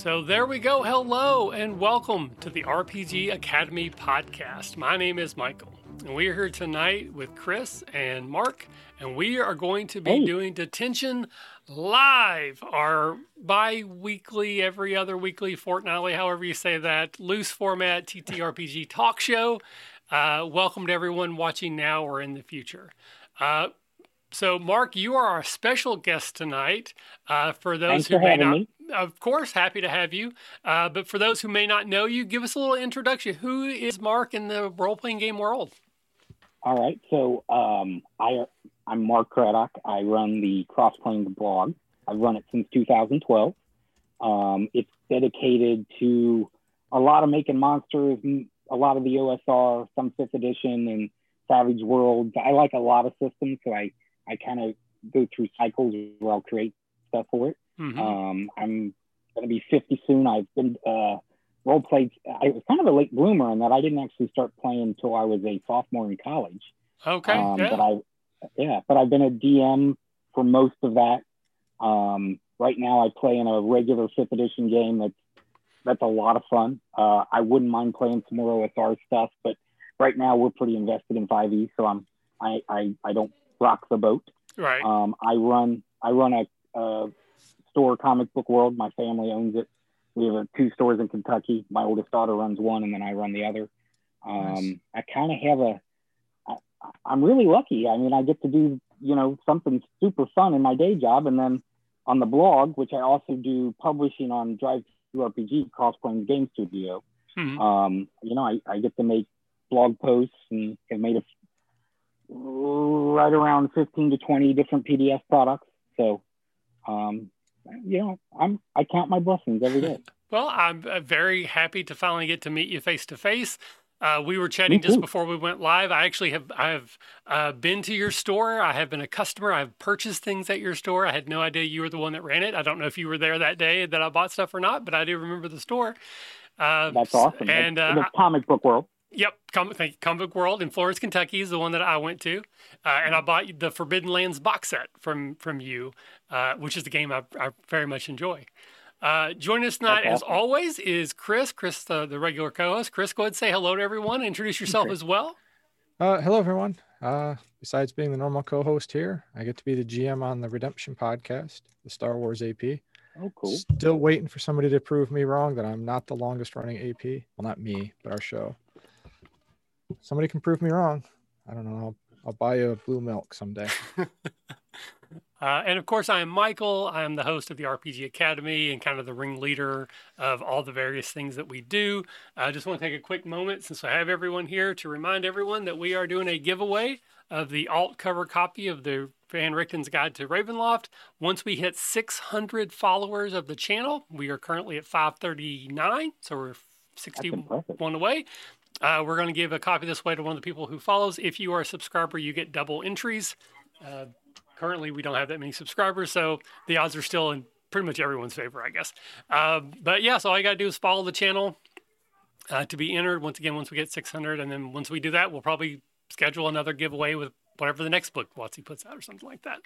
So there we go. Hello and welcome to the RPG Academy podcast. My name is Michael, and we are here tonight with Chris and Mark, and we are going to be Hey. doing Detention Live, our bi weekly, every other weekly, fortnightly, however you say that, loose format TTRPG talk show. Uh, welcome to everyone watching now or in the future. Uh, so, Mark, you are our special guest tonight. Uh, for those Thanks who for may not, me. Of course, happy to have you. Uh, but for those who may not know you, give us a little introduction. Who is Mark in the role playing game world? All right. So um, I I'm Mark Craddock. I run the Cross Plains blog. I've run it since 2012. Um, it's dedicated to a lot of making monsters, a lot of the OSR, some fifth edition, and Savage Worlds. I like a lot of systems, so I I kind of go through cycles where I'll create stuff for it. Mhm. Um, I'm going to be 50 soon. I've been uh, role played. I was kind of a late bloomer in that I didn't actually start playing until I was a sophomore in college. okay. Um, yeah. But I, yeah, but I've been a DM for most of that. Um, right now, I play in a regular fifth edition game that's that's a lot of fun. Uh, I wouldn't mind playing some more OSR stuff, but right now we're pretty invested in 5e, so I'm I I, I don't rock the boat. right. Um, I run I run a, a store, Comic Book World. My family owns it. We have uh two stores in Kentucky. My oldest daughter runs one, and then I run the other. Um, Nice. I kind of have a. I, I'm really lucky. I mean, I get to do you know something super fun in my day job, and then on the blog, which I also do publishing on Drive Through RPG, Cross Plains Game Studio. Mhm. Um, you know, I, I get to make blog posts and have made a right around 15 to 20 different PDF products. So, um, you know, I'm I count my blessings every day. Well, I'm uh, very happy to finally get to meet you face to face. Uh, we were chatting just before we went live. I actually have I have uh, been to your store. I have been a customer. I've purchased things at your store. I had no idea you were the one that ran it. I don't know if you were there that day that I bought stuff or not, but I do remember the store. Uh, That's awesome. And uh, Comic Book World. Yep, Com- thank you. Comic World in Florence, Kentucky is the one that I went to, uh, and I bought the Forbidden Lands box set from from you, uh, which is the game I, I very much enjoy. Uh, joining us tonight, That's as always, is Chris. Chris, the, the regular co-host. Chris, go ahead and say hello to everyone. Introduce yourself as well. Uh, hello, everyone. Uh, besides being the normal co-host here, I get to be the GM on the Redemption podcast, the Star Wars AP. Oh, cool. Still waiting for somebody to prove me wrong that I'm not the longest running AP. Well, not me, but our show. Somebody can prove me wrong. I don't know. I'll, I'll buy you a blue milk someday. Uh, and of course, I am Michael. I am the host of the RPG Academy and kind of the ringleader of all the various things that we do. I just want to take a quick moment, since I have everyone here, to remind everyone that we are doing a giveaway of the alt cover copy of the Van Richten's Guide to Ravenloft. Once we hit 600 followers of the channel, we are currently at 539, so we're 61 away. Uh, we're going to give a copy this way to one of the people who follows. If you are a subscriber, you get double entries. Uh, currently, we don't have that many subscribers, so the odds are still in pretty much everyone's favor, I guess. Um, but yeah, so all you got to do is follow the channel uh, to be entered. Once again, once we get 600, and then once we do that, we'll probably schedule another giveaway with whatever the next book WotC puts out or something like that.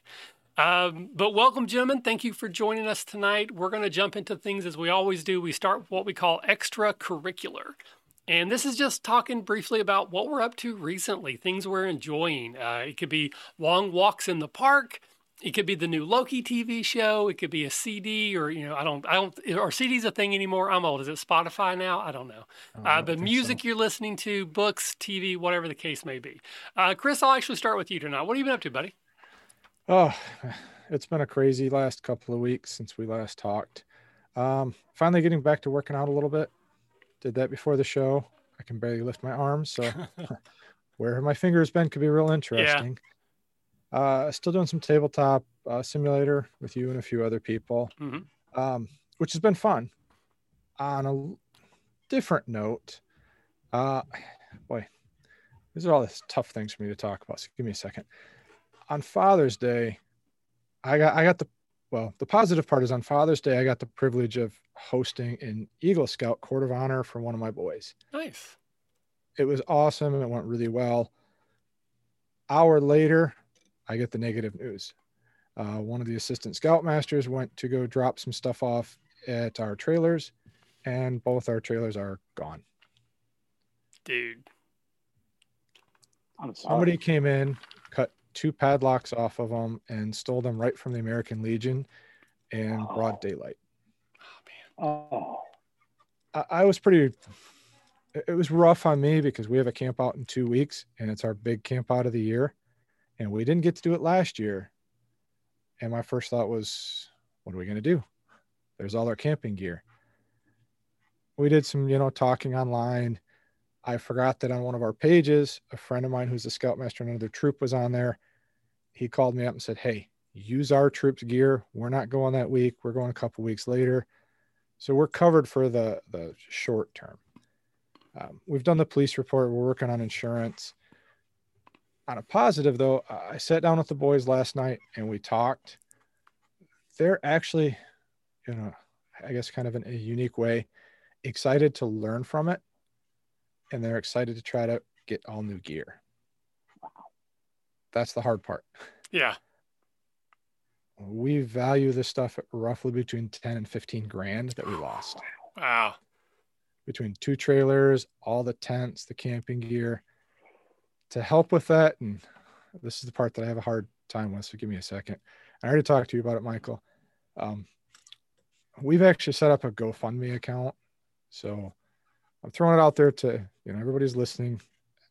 Um, but welcome, gentlemen. Thank you for joining us tonight. We're going to jump into things as we always do. We start what we call extracurricular. And this is just talking briefly about what we're up to recently, things we're enjoying. Uh, it could be long walks in the park. It could be the new Loki TV show. It could be a CD, or you know, I don't, I don't, or CD's a thing anymore. I'm old. Is it Spotify now? I don't know. I Uh, but music so. you're listening to, books, TV, whatever the case may be. Uh, Chris, I'll actually start with you tonight. What have you been up to, buddy? Oh, it's been a crazy last couple of weeks since we last talked. Um, finally getting back to working out a little bit. Did that before the show. I can barely lift my arms, so where my fingers been could be real interesting. Uh, still doing some tabletop uh, simulator with you and a few other people, Mhm. um, which has been fun. On a different note, uh, boy, these are all these tough things for me to talk about. So give me a second. On Father's Day, I got I got the well, the positive part is on Father's Day, I got the privilege of hosting an Eagle Scout Court of Honor for one of my boys Nice. it was awesome it went really well hour later i get the negative news uh, one of the assistant scoutmasters went to go drop some stuff off at our trailers, and both our trailers are gone. Dude. I'm sorry. Somebody came in, cut two padlocks off of them, and stole them right from the American Legion in Oh. broad daylight. Oh, man. Oh. I, I was pretty. it- It was rough on me because we have a camp out in two weeks, and it's our big camp out of the year, and we didn't get to do it last year. And my first thought was, what are we going to do? There's all our camping gear. We did some, you know, talking online. I forgot that on one of our pages, a friend of mine who's a scoutmaster in another troop was on there. He called me up and said, Hey, use our troops gear. We're not going that week. We're going a couple weeks later. So we're covered for the the short term. Um, we've done the police report. We're working on insurance. On a positive, though, I sat down with the boys last night and we talked. They're actually, you know, I guess kind of in a unique way, excited to learn from it, and they're excited to try to get all new gear. That's the hard part. Yeah. We value this stuff at roughly between 10 and 15 grand that we lost. Wow. between two trailers, all the tents, the camping gear. To help with that, and this is the part that I have a hard time with, so give me a second. I already talked to you about it, Michael. Um, we've actually set up a GoFundMe account, so I'm throwing it out there to you know everybody's listening.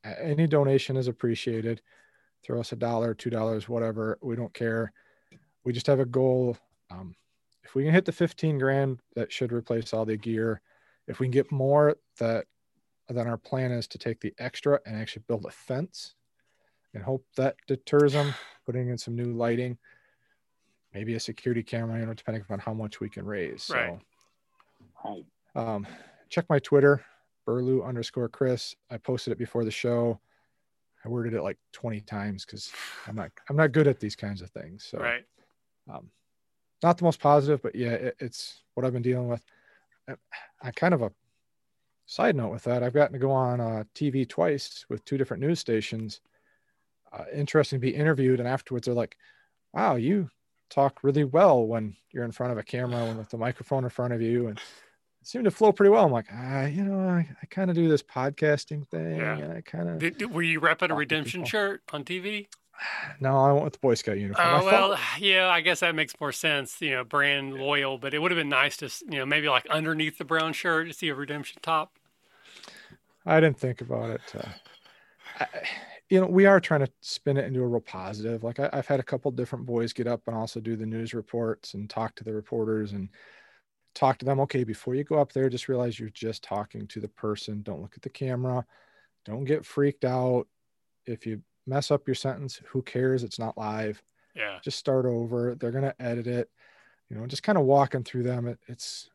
Any donation is appreciated. Throw us a dollar, two dollars, whatever. We don't care. We just have a goal. Um, if we can hit the 15 grand, that should replace all the gear if we can get more that then our plan is to take the extra and actually build a fence and hope that deters them putting in some new lighting maybe a security camera you know depending upon how much we can raise Right. right. so um, check my twitter burlew underscore chris i posted it before the show i worded it like 20 times because i'm not i'm not good at these kinds of things so Right. um, not the most positive, but yeah, it, it's what I've been dealing with. I, I kind of a side note with that. I've gotten to go on uh, TV twice with two different news stations. Uh, interesting to be interviewed, and afterwards they're like, "Wow, you talk really well when you're in front of a camera and with the microphone in front of you." And seemed to flow pretty well. I'm like, ah, you know, I, I kind of do this podcasting thing, Yeah. and I kind of were you repping a redemption shirt on TV? no, I went with the Boy Scout uniform. I Oh thought- well, yeah, I guess that makes more sense. You know, brand loyal, but it would have been nice to, you know, maybe like underneath the brown shirt to see a redemption top. I didn't think about it. Uh, I, you know, we are trying to spin it into a real positive. Like I, I've had a couple different boys get up and also do the news reports and talk to the reporters and talk to them. Okay, before you go up there, just realize you're just talking to the person. Don't look at the camera. Don't get freaked out. If you mess up your sentence, who cares? It's not live. Yeah, Just start over. They're gonna edit it. You know, just kind of walking through them. It, it's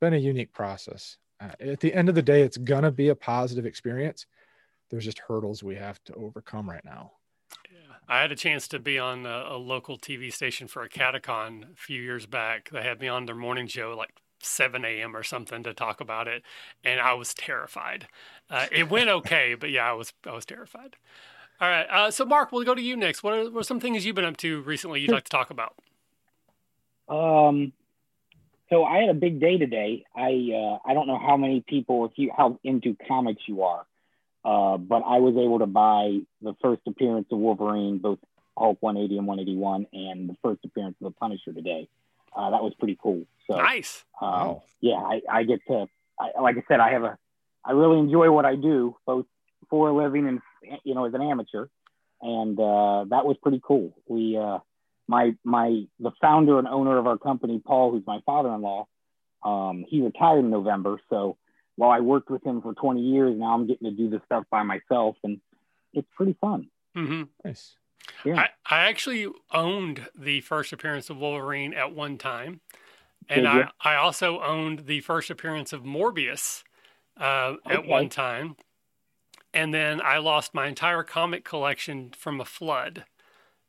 been a unique process. Uh, at the end of the day, it's gonna be a positive experience. There's just hurdles we have to overcome right now. yeah. I had a chance to be on a, a local TV station for a catacon a few years back. They had me on their morning show like 7 a.m. or something to talk about it, and I was terrified. Uh, it went okay, but yeah, I was I was terrified. All right, uh, so Mark, we'll go to you next. What are, what are some things you've been up to recently you'd like to talk about? Um, so I had a big day today. I uh, I don't know how many people, if you how into comics you are, uh, but I was able to buy the first appearance of Wolverine, both Hulk 180 and 181, and the first appearance of the Punisher today. Uh, that was pretty cool. So Nice. um, Wow. yeah, I, I get to, I, like I said, I have a, I really enjoy what I do, both for a living and you know as an amateur, and uh, that was pretty cool. We, uh, my my the founder and owner of our company, Paul, who's my father-in-law, um, he retired in November. So while I worked with him for 20 years, now I'm getting to do this stuff by myself, and it's pretty fun. Mm-hmm. Nice. Yeah. I, I actually owned the first appearance of Wolverine at one time. And I. I also owned the first appearance of Morbius uh, at one time. And then I lost my entire comic collection from a flood.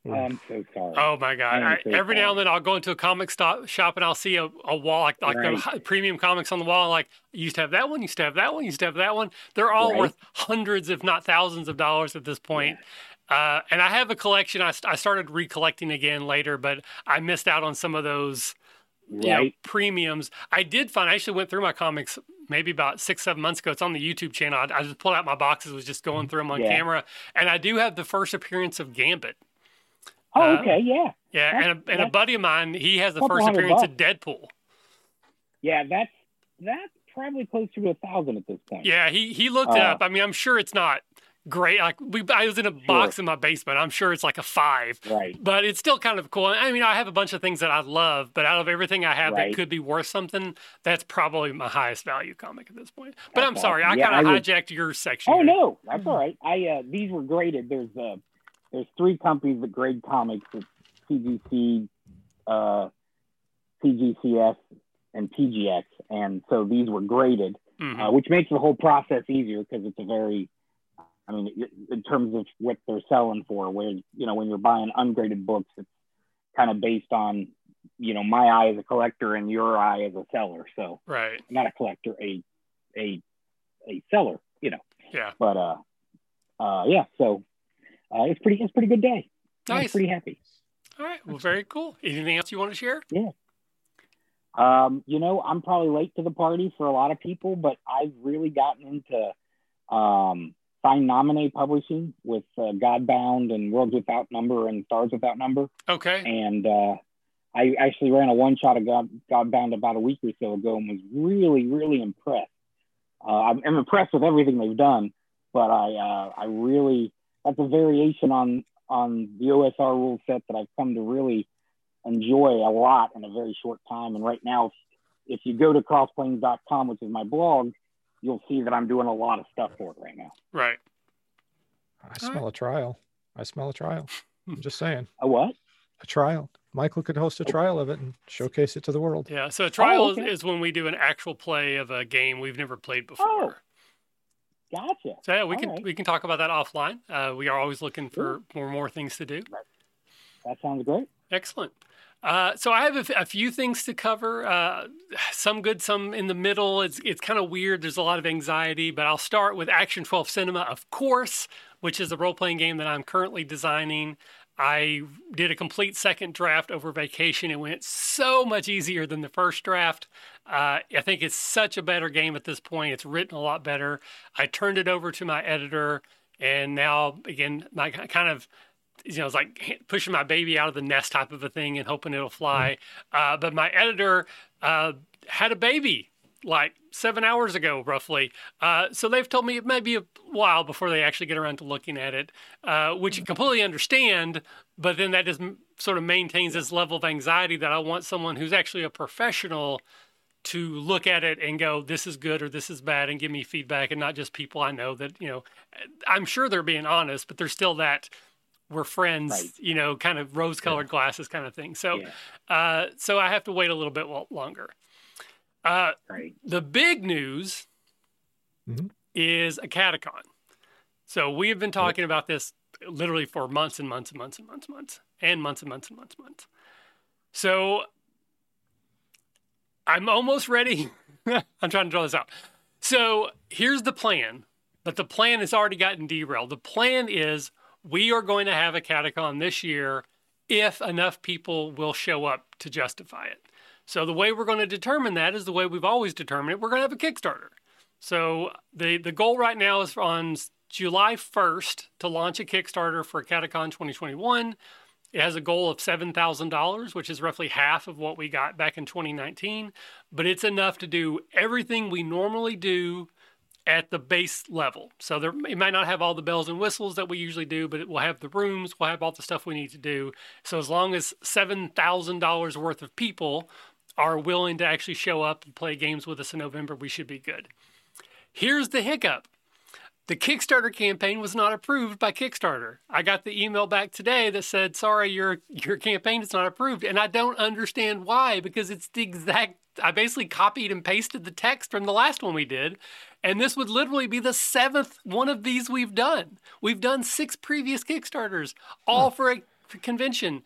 I'm so sorry. Oh my God. I so every now and then I'll go into a comic stop, shop and I'll see a, a wall like, like Right. the premium comics on the wall. Like, you used to have that one, you used to have that one, you used to have that one. They're all Right. worth hundreds, if not thousands of dollars at this point. Uh, and I have a collection. I, st- I started recollecting again later, but I missed out on some of those you know, premiums. I did find. I actually went through my comics maybe about six, seven months ago. It's on the YouTube channel. I, I just pulled out my boxes, was just going through them on Yeah. camera, and I do have the first appearance of Gambit. Oh, Uh, okay, yeah, Yeah, and a, and a buddy of mine, he has the first appearance of Deadpool. yeah. That's that's probably closer to a thousand at this point. Yeah, he he looked it Uh, up. I mean, I'm sure it's not great. Like we, I was in a box in my basement. I'm sure it's like a five. Right. But it's still kind of cool. I mean, I have a bunch of things that I love, but out of everything I have Right. that could be worth something, that's probably my highest value comic at this point. But That's I'm sorry, awesome. I Yeah, kind of would- hijacked your section. Oh here. no, that's all right. I uh, these were graded. There's uh, there's three companies that grade comics. It's CGC, uh, CBCS, and PGX, and so these were graded, Mhm. uh, which makes the whole process easier because it's a very, I mean, in terms of what they're selling for, where you know when you're buying ungraded books, it's kind of based on you know my eye as a collector and your eye as a seller. So Right. not a collector, a a a seller, you know Yeah. but uh, uh, yeah. So uh, it's pretty. It's a pretty good day. I'm Nice. pretty happy. All right. Well, very cool. Anything else you want to share? Yeah. Um, you know, I'm probably late to the party for a lot of people, but I've really gotten into um, Sine Nomine publishing with uh, Godbound and Worlds Without Number and Stars Without Number, Okay. and uh, I actually ran a one shot of God, Godbound about a week or so ago and was really, really impressed. Uh, I'm, I'm impressed with everything they've done, but I, uh, I really that's a variation on on the OSR rule set that I've come to really enjoy a lot in a very short time. And right now, if, if you go to crossplanes.com, which is my blog, you'll see that I'm doing a lot of stuff for it right now. Right. I smell a trial. I smell a trial. I'm just saying. A what? A trial. Michael could host a trial of it and showcase it to the world. Yeah. So a trial Oh, is, okay. is when we do an actual play of a game we've never played before. Oh, Gotcha. So yeah, we All can right. we can talk about that offline. Uh, we are always looking for more more things to do. That sounds great. Excellent. Uh, so I have a, few things to cover. Uh, some good, some in the middle. It's it's kind of weird. There's a lot of anxiety, but I'll start with Action 12 Cinema, of course, which is a role playing game that I'm currently designing. I did a complete second draft over vacation. It went so much easier than the first draft. Uh, I think it's such a better game at this point. It's written a lot better. I turned it over to my editor, and now again, my kind of you know, it's like pushing my baby out of the nest type of a thing and hoping it'll fly. Uh, but my editor uh, had a baby like seven hours ago, roughly. Uh, so they've told me it may be a while before they actually get around to looking at it, uh, which I completely understand. But then that just sort of maintains this level of anxiety that I want someone who's actually a professional to look at it and go, this is good or this is bad, and give me feedback, and not just people I know that, you know, I'm sure they're being honest, but there's still that we're friends, Right. you know, kind of rose colored glasses kind of thing. So, Yeah. uh, so I have to wait a little bit longer. Uh, Right. the big news Mhm. is a catacon. So we have been talking about this literally for months and months and months and months and months and months and months and months and months. So I'm almost ready. I'm trying to draw this out. So here's the plan, but the plan has already gotten derailed. The plan is we are going to have a catacon this year if enough people will show up to justify it. So the way we're going to determine that is the way we've always determined it. We're going to have a Kickstarter. So the the goal right now is on July 1st to launch a Kickstarter for Catacon 2021. It has a goal of $7,000, which is roughly half of what we got back in 2019, but it's enough to do everything we normally do at the base level. So there it might not have all the bells and whistles that we usually do, but it will have the rooms, we'll have all the stuff we need to do. So as long as $7,000 worth of people are willing to actually show up and play games with us in November, we should be good. Here's the hiccup. The Kickstarter campaign was not approved by Kickstarter. I got the email back today that said, "Sorry, your your campaign is not approved," and I don't understand why because it's the exact. I basically copied and pasted the text from the last one we did, and this would literally be the seventh one of these we've done. We've done six previous Kickstarters, all for a convention.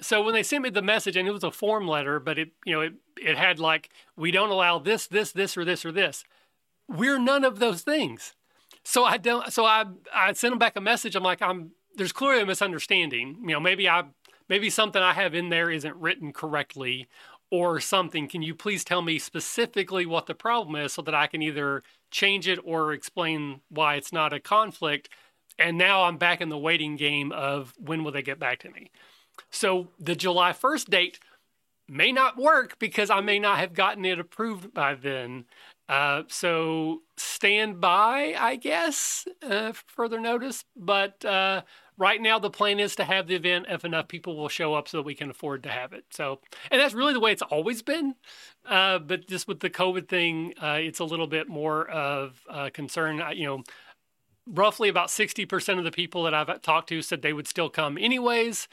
So when they sent me the message, and it was a form letter, but it you know it it had like we don't allow this, this, this, or this, or this. We're none of those things. So I don't. So I I sent them back a message. I'm like, I'm. There's clearly a misunderstanding. You know, maybe I maybe something I have in there isn't written correctly, or something. Can you please tell me specifically what the problem is so that I can either change it or explain why it's not a conflict? And now I'm back in the waiting game of when will they get back to me? So the July 1st date may not work because I may not have gotten it approved by then. Uh, so stand by, I guess, uh, further notice. But uh, right now, the plan is to have the event if enough people will show up so that we can afford to have it. So, and that's really the way it's always been. Uh, but just with the COVID thing, uh, it's a little bit more of a concern. You know, roughly about 60% of the people that I've talked to said they would still come anyways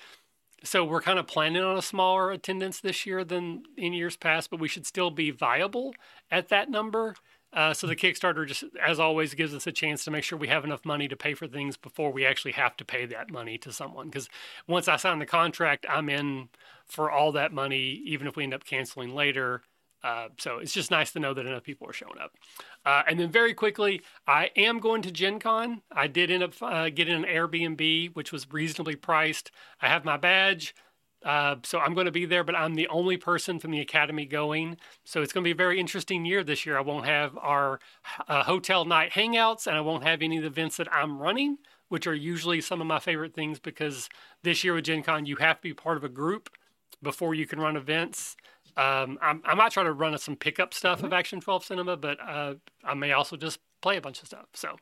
so we're kind of planning on a smaller attendance this year than in years past, but we should still be viable at that number. Uh, so the Kickstarter just, as always, gives us a chance to make sure we have enough money to pay for things before we actually have to pay that money to someone. Because once I sign the contract, I'm in for all that money, even if we end up canceling later. Uh, so it's just nice to know that enough people are showing up. Uh, and then very quickly, I am going to Gen Con. I did end up uh, getting an Airbnb, which was reasonably priced. I have my badge. Uh, so I'm going to be there, but I'm the only person from the academy going. So it's going to be a very interesting year this year. I won't have our uh, hotel night hangouts, and I won't have any of the events that I'm running, which are usually some of my favorite things because this year with Gen Con, you have to be part of a group before you can run events. Um, I'm, I might try to run some pickup stuff of Action 12 Cinema, but uh, I may also just play a bunch of stuff. So,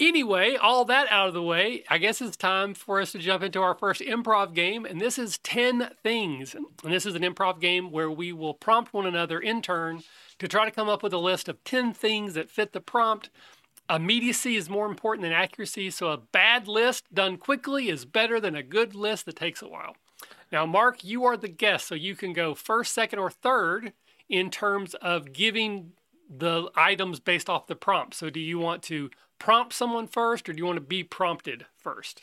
anyway, all that out of the way, I guess it's time for us to jump into our first improv game. And this is 10 Things. And this is an improv game where we will prompt one another in turn to try to come up with a list of 10 things that fit the prompt. Immediacy is more important than accuracy, so a bad list done quickly is better than a good list that takes a while. Now, Mark, you are the guest, so you can go first, second, or third in terms of giving the items based off the prompt. So, do you want to prompt someone first, or do you want to be prompted first?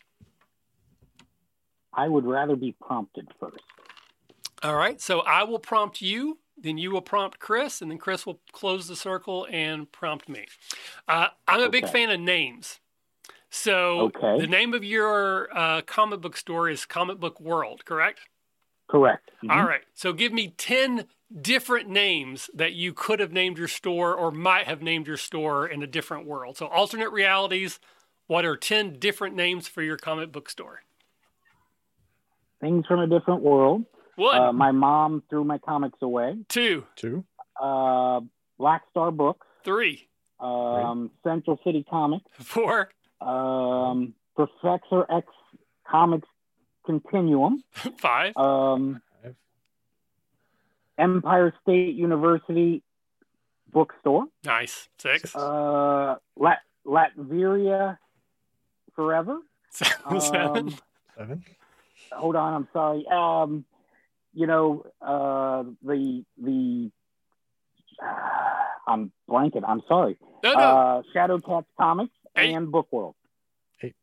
I would rather be prompted first. All right. So, I will prompt you, then you will prompt Chris, and then Chris will close the circle and prompt me. Uh, I'm a okay. big fan of names. So okay. the name of your uh, comic book store is Comic Book World, correct? Correct. Mm-hmm. All right. So give me 10 different names that you could have named your store or might have named your store in a different world. So alternate realities, what are 10 different names for your comic book store? Things from a different world. One. Uh, my mom threw my comics away. Two. Two. Uh, Black Star Books. Three. Um, Central City Comics. Four um, Professor X Comics Continuum. Five. Um, Empire State University bookstore. Nice. Six. Uh, Lat- Latveria Forever. Seven. Um, Seven. Hold on, I'm sorry. Um, you know, uh, the the uh, I'm blanking. I'm sorry. No, no. Uh, Shadow Cats Comics. Eight. and Bookworld. Eight.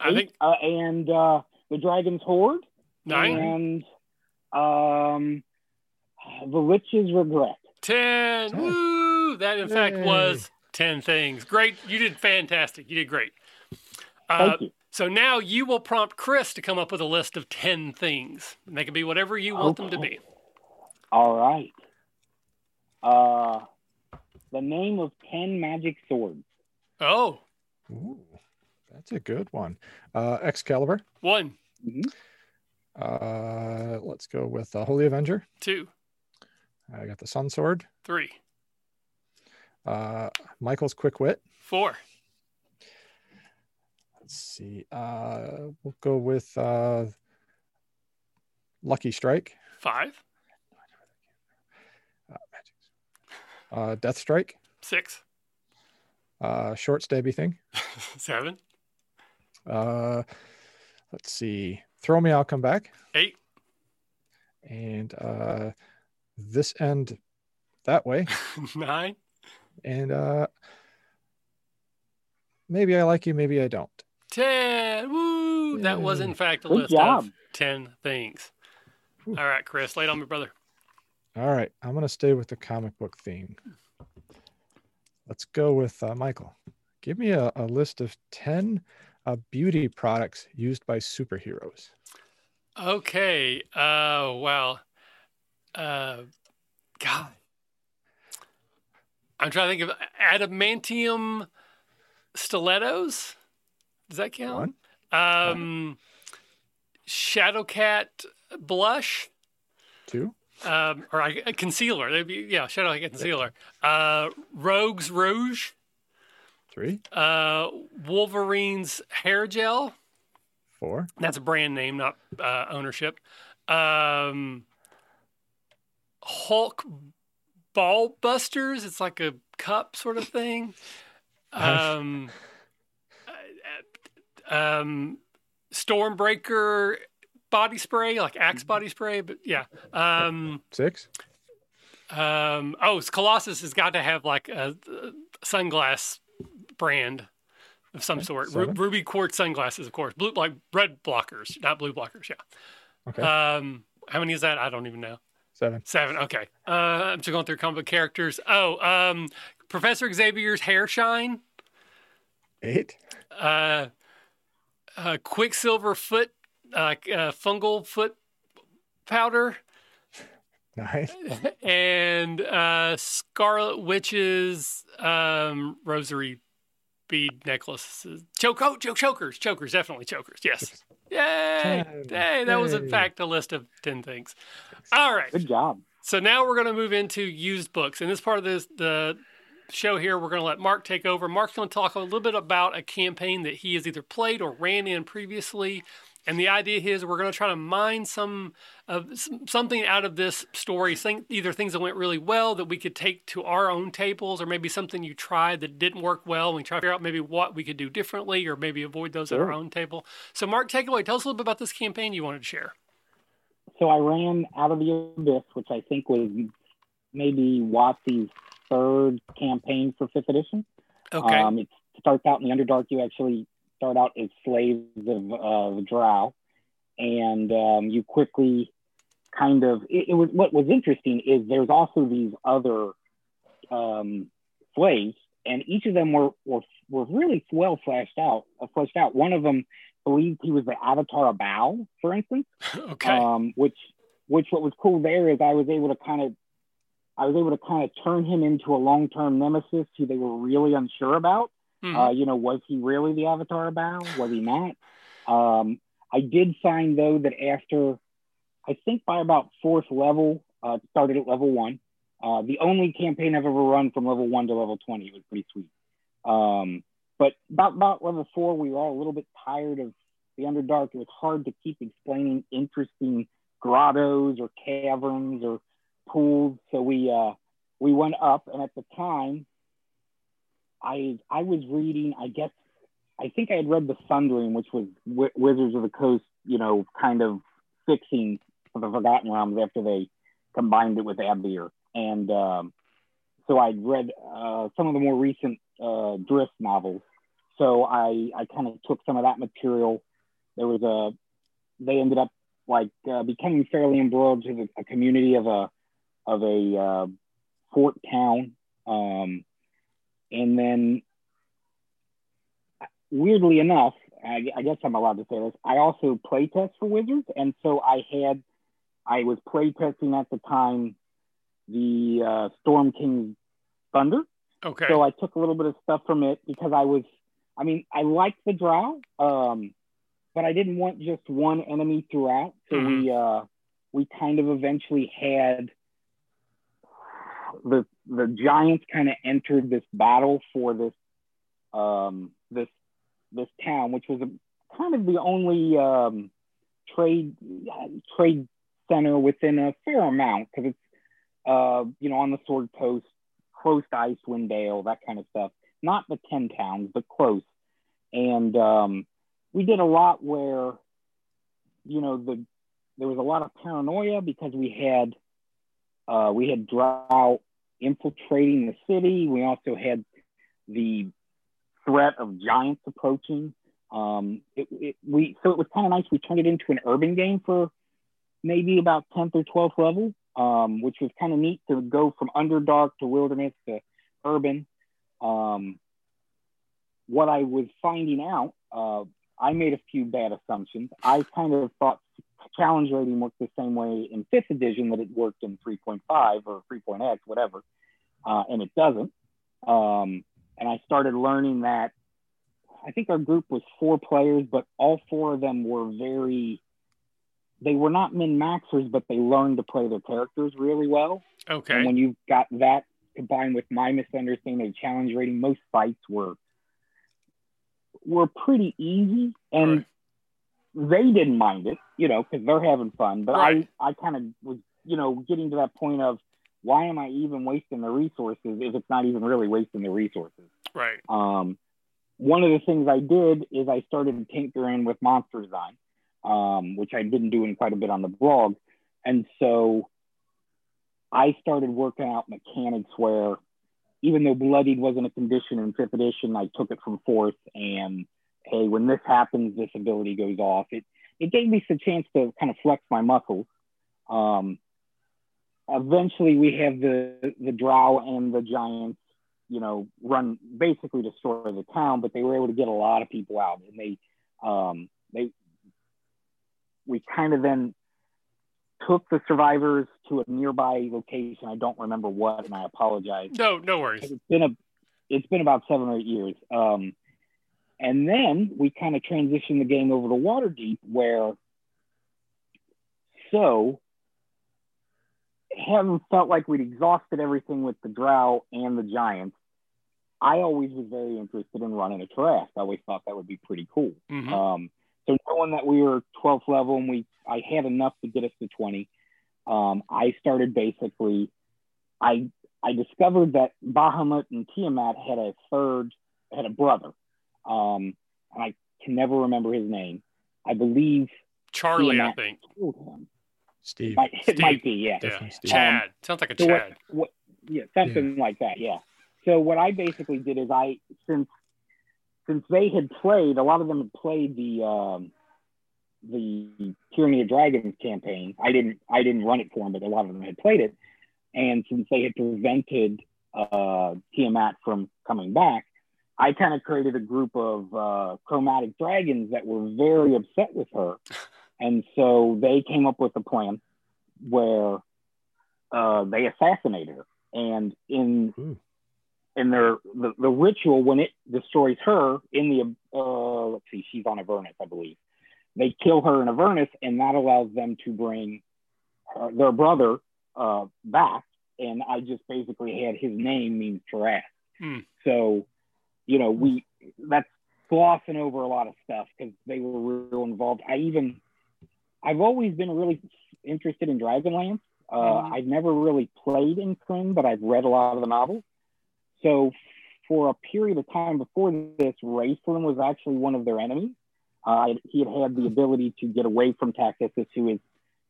I think. Uh, and uh, the Dragon's Horde, Nine. And um, the Witch's Regret. Ten. ten. Woo! That in Yay. fact was ten things. Great. You did fantastic. You did great. Uh, Thank you. So now you will prompt Chris to come up with a list of 10 things. And they can be whatever you want okay. them to be. All right. Uh, the name of 10 magic swords. Oh. Ooh, that's a good one. Uh, Excalibur. One. Mm-hmm. Uh, let's go with the Holy Avenger. Two. I got the Sun Sword. Three. Uh, Michael's Quick Wit. Four. Let's see. Uh, we'll go with uh, Lucky Strike. Five. Uh, Death Strike. Six. Uh, short stabby thing. Seven. Uh, let's see. Throw me, I'll come back. Eight. And uh, this end that way. Nine. And uh, maybe I like you, maybe I don't. Ten. Woo! Yay. That was in fact a Good list job. of ten things. All right, Chris, lay it on me, brother. All right, I'm gonna stay with the comic book theme. Let's go with uh, Michael. Give me a, a list of 10 uh, beauty products used by superheroes. Okay. Uh, well, uh, God, I'm trying to think of adamantium stilettos. Does that count? Um, Shadowcat blush. Two. Um, or a concealer. Be, yeah, Shadowcat concealer. Uh, Rogue's Rouge. Three. Uh, Wolverine's hair gel. Four. That's a brand name, not uh, ownership. Um, Hulk Ball Busters. It's like a cup sort of thing. Um, uh, um, Stormbreaker body spray, like Axe body spray, but yeah. Um, Six. um, oh, Colossus has got to have like a, a sunglass brand of some Okay, sort. Ru- ruby quartz sunglasses, of course. Blue, like red blockers, not blue blockers. Yeah. Okay. Um, how many is that? I don't even know. Seven. Seven. Okay. Uh, I'm just going through comic book characters. Oh, um, Professor Xavier's hair shine. Eight. Uh, uh, Quicksilver foot, uh, uh, fungal foot powder, Nine. and uh, Scarlet Witch's um, rosary bead necklaces. Choke, oh, choke, chokers, chokers, definitely chokers. Yes. Yay! Hey, that was in fact a list of ten things. All right. Good job. So now we're going to move into used books. And this part of this the show here, we're going to let Mark take over. Mark's going to talk a little bit about a campaign that he has either played or ran in previously. And the idea is we're going to try to mine some of some, something out of this story, think, either things that went really well that we could take to our own tables, or maybe something you tried that didn't work well. And we try to figure out maybe what we could do differently, or maybe avoid those at our own table. So, Mark, take away. Tell us a little bit about this campaign you wanted to share. So I ran out of the abyss, which I think was maybe WotC's third campaign for fifth edition. Okay. Um, it starts out in the Underdark. You actually start out as slaves of uh, Drow, and um, you quickly kind of. It, it was what was interesting is there's also these other um, slaves, and each of them were were, were really well fleshed out. Uh, fleshed out. One of them believed he was the Avatar of Baal, for instance. okay. Um, which, which what was cool there is I was able to kind of, I was able to kind of turn him into a long-term nemesis who they were really unsure about. Mhm. Uh, you know, was he really the Avatar Baal? Was he not? Um, I did find though that after, I think by about fourth level, uh, started at level one. Uh, the only campaign I've ever run from level one to level twenty. It was pretty sweet. Um, but about about level four, we were all a little bit tired of the Underdark. It was hard to keep explaining interesting grottos or caverns or pools. So we uh, we went up, and at the time, I I was reading. I guess I think I had read the Sundering, which was w- Wizards of the Coast. You know, kind of fixing the Forgotten Realms after they combined it with Abeir, and um, so I'd read uh, some of the more recent uh, Drizzt novels. So I I kind of took some of that material. There was a they ended up like uh, becoming fairly embroiled to the, a community of a of a uh, fort town. Um, and then, weirdly enough, I, I guess I'm allowed to say this. I also playtest for Wizards, and so I had I was playtesting at the time the uh, Storm King Thunder. okay. So I took a little bit of stuff from it because I was, I mean, I liked the drow, um, but I didn't want just one enemy throughout. So we uh, we kind of eventually had the the giants kind of entered this battle for this um, this this town, which was a, kind of the only um, trade trade center within a fair amount because it's uh, you know on the Sword Coast, close to Icewind Dale, that kind of stuff. Not the ten towns, but close. And um, we did a lot where you know the there was a lot of paranoia because we had uh, we had drow infiltrating the city. We also had the threat of giants approaching. Um, it, it, we so it was kind of nice. We turned it into an urban game for maybe about 10th or 12th level, um, which was kind of neat to go from Underdark to Wilderness to urban. Um, what I was finding out, uh, I made a few bad assumptions. I kind of thought challenge rating worked the same way in fifth edition that it worked in 3.5 or 3.x, whatever, uh, and it doesn't. Um, and I started learning that I think our group was four players, but all four of them were very. They were not min maxers, but they learned to play their characters really well. Okay. And when you've got that combined with my misunderstanding of challenge rating, most fights were were pretty easy, and they didn't mind it, you know, because they're having fun. But Right. I, I kind of was, you know, getting to that point of why am I even wasting the resources if it's not even really wasting the resources? Right. Um, one of the things I did is I started tinkering with monster design, um, which I've been doing quite a bit on the blog. And so I started working out mechanics where even though bloodied wasn't a condition in fifth edition, I took it from fourth and hey, when this happens, this ability goes off. It it gave me some chance to kind of flex my muscles. Um, eventually we have the the drow and the giants you know run basically destroy the town but they were able to get a lot of people out and they um they we kind of then took the survivors to a nearby location i don't remember what and i apologize No, no worries. it's been a it's been about seven or eight years um and then we kind of transitioned the game over to waterdeep where so having felt like we'd exhausted everything with the drow and the giants i always was very interested in running a Tarrasque. i always thought that would be pretty cool Mhm. um, so knowing that we were 12th level and we I had enough to get us to 20, um, I started basically I I discovered that Bahamut and Tiamat had a third had a brother. Um, and I can never remember his name. I believe Charlie, I think. killed him. Steve. It might, it Steve. might be, yeah. Yeah. Definitely Steve. Chad. Sounds like a So what, Chad. what, yeah, something like that, yeah. So what I basically did is I since since they had played, a lot of them had played the um, the Tyranny of Dragons campaign. I didn't I didn't run it for them, but a lot of them had played it. And since they had prevented uh, Tiamat from coming back, I kind of created a group of uh, chromatic dragons that were very upset with her. And so they came up with a plan where uh, they assassinated her. And in Ooh. in their the, the ritual, when it destroys her in the uh, let's see, she's on Avernus, I believe. They kill her in Avernus, and that allows them to bring her, their brother uh, back. And I just basically had his name means Tarrasque. Hmm. So, you know, we that's glossing over a lot of stuff because they were real involved. I even I've always been really interested in Dragonlance. Uh, Mhm. I've never really played in Krynn, but I've read a lot of the novels. So for a period of time before this, Raistlin was actually one of their enemies. Uh, he had had the ability to get away from Takhisis, who is,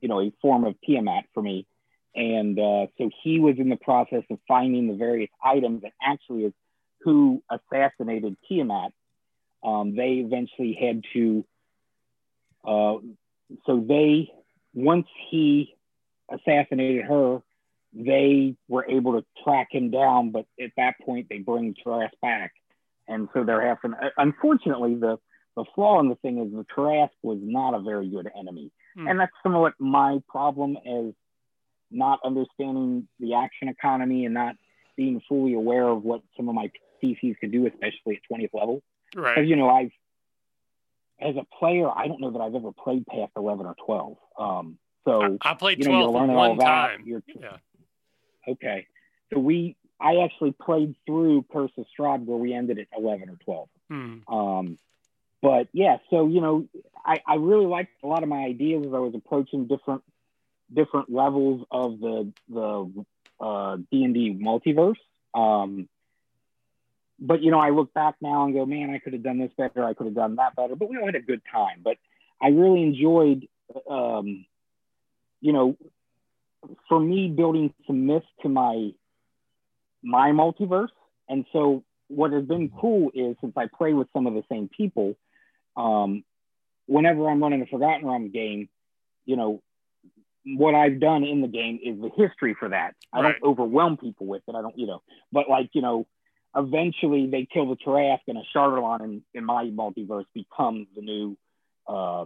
you know, a form of Tiamat for me. And uh, so he was in the process of finding the various items and actually is who assassinated Tiamat. Um, they eventually had to, uh, so they, once he assassinated her, they were able to track him down, but at that point they bring Tarrasque back. And so they're having, unfortunately, the, the flaw in the thing is the Tarrasque was not a very good enemy. Hmm. And that's somewhat my problem as not understanding the action economy and not being fully aware of what some of my PCs can do, especially at 20th level. Because, Right. you know, I've, as a player, I don't know that I've ever played past 11 or 12. Um, so, I, I played you know, you're 12 learning all one time. You're, Yeah. Okay. So we, I actually played through Curse of Strahd where we ended at 11 or 12. Hmm. Um, but yeah, so, you know, I, I really liked a lot of my ideas as I was approaching different, different levels of the, the, uh, D&D multiverse. Um, but you know, I look back now and go, man, I could have done this better. I could have done that better, but we all had a good time. But I really enjoyed, um, you know, for me building some myths to my my multiverse. And so what has been cool is since I play with some of the same people, um, whenever I'm running a Forgotten Realm game, you know, what I've done in the game is the history for that. I Right. don't overwhelm people with it. I don't, you know, but like, you know, eventually they kill the Tarrasque and a Charlatan in, in my multiverse becomes the new uh,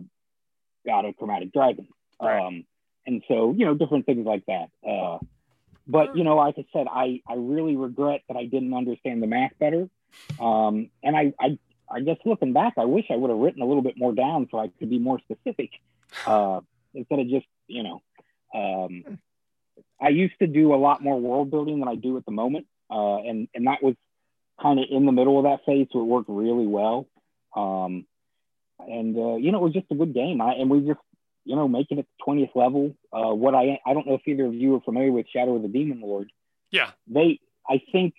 got a chromatic dragon. Right. Um, and so, you know, different things like that. Uh, but, you know, like I said, I, I really regret that I didn't understand the math better. Um, and I, I, I guess looking back, I wish I would have written a little bit more down so I could be more specific uh, instead of just, you know, um, I used to do a lot more world building than I do at the moment. Uh, and, and that was kind of in the middle of that phase. So it worked really well. Um, and, uh, you know, it was just a good game. I, and we just, you know, making it the 20th level. Uh, what I, I don't know if either of you are familiar with Shadow of the Demon Lord. Yeah. They, I think